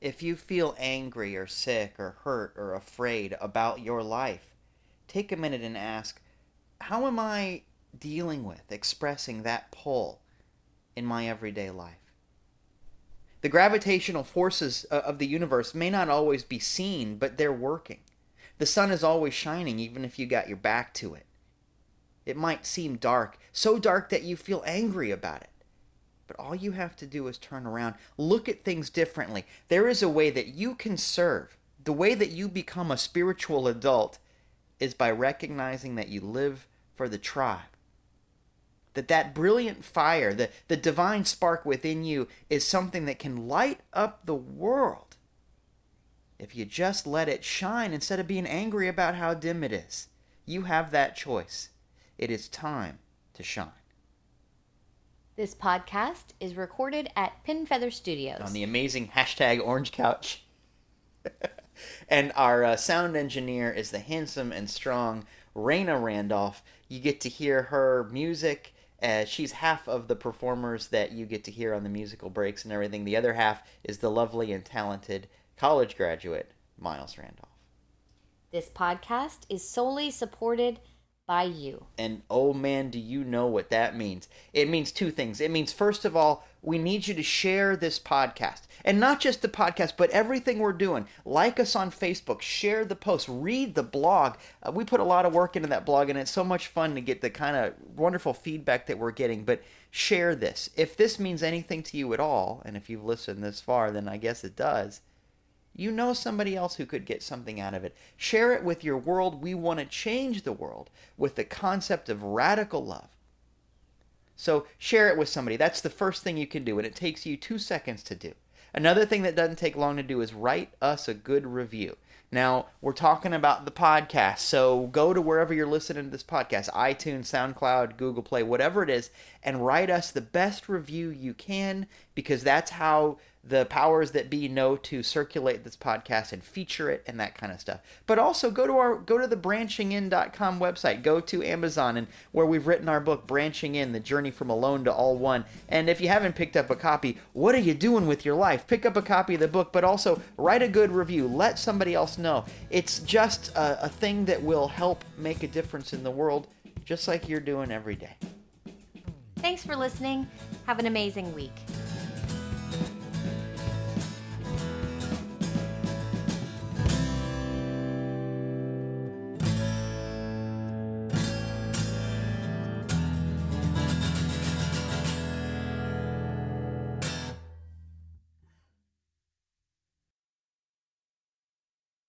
If you feel angry or sick or hurt or afraid about your life, take a minute and ask, how am I dealing with expressing that pull in my everyday life? The gravitational forces uh, of the universe may not always be seen, but they're working. The sun is always shining, even if you got your back to it. It might seem dark, so dark that you feel angry about it. But all you have to do is turn around, look at things differently. There is a way that you can serve. The way that you become a spiritual adult is by recognizing that you live for the tribe that that brilliant fire the, the divine spark within you is something that can light up the world if you just let it shine instead of being angry about how dim it is you have that choice it is time to shine This podcast is recorded at Pin Feather Studios. on the amazing hashtag orange couch and our uh, sound engineer is the handsome and strong Raina Randolph. You get to hear her music. Uh, she's half of the performers that you get to hear on the musical breaks and everything. The other half is the lovely and talented college graduate, Miles Randolph. This podcast is solely supported by you. And oh man, do you know what that means? It means two things. It means, first of all, we need you to share this podcast. And not just the podcast, but everything we're doing. Like us on Facebook, share the post, read the blog. Uh, we put a lot of work into that blog, and it's so much fun to get the kind of wonderful feedback that we're getting. But share this. If this means anything to you at all, and if you've listened this far, then I guess it does, You know somebody else who could get something out of it. Share it with your world. We want to change the world with the concept of radical love. So share it with somebody. That's the first thing you can do, and it takes you two seconds to do. Another thing that doesn't take long to do is write us a good review. Now, we're talking about the podcast, so go to wherever you're listening to this podcast iTunes, SoundCloud, Google Play, whatever it is and write us the best review you can because that's how the powers that be know to circulate this podcast and feature it and that kind of stuff. But also go to our go to the branchingin.com website. Go to Amazon and where we've written our book Branching In: The Journey from Alone to All One. And if you haven't picked up a copy, what are you doing with your life? Pick up a copy of the book, but also write a good review. Let somebody else know. It's just a, a thing that will help make a difference in the world just like you're doing every day. Thanks for listening. Have an amazing week.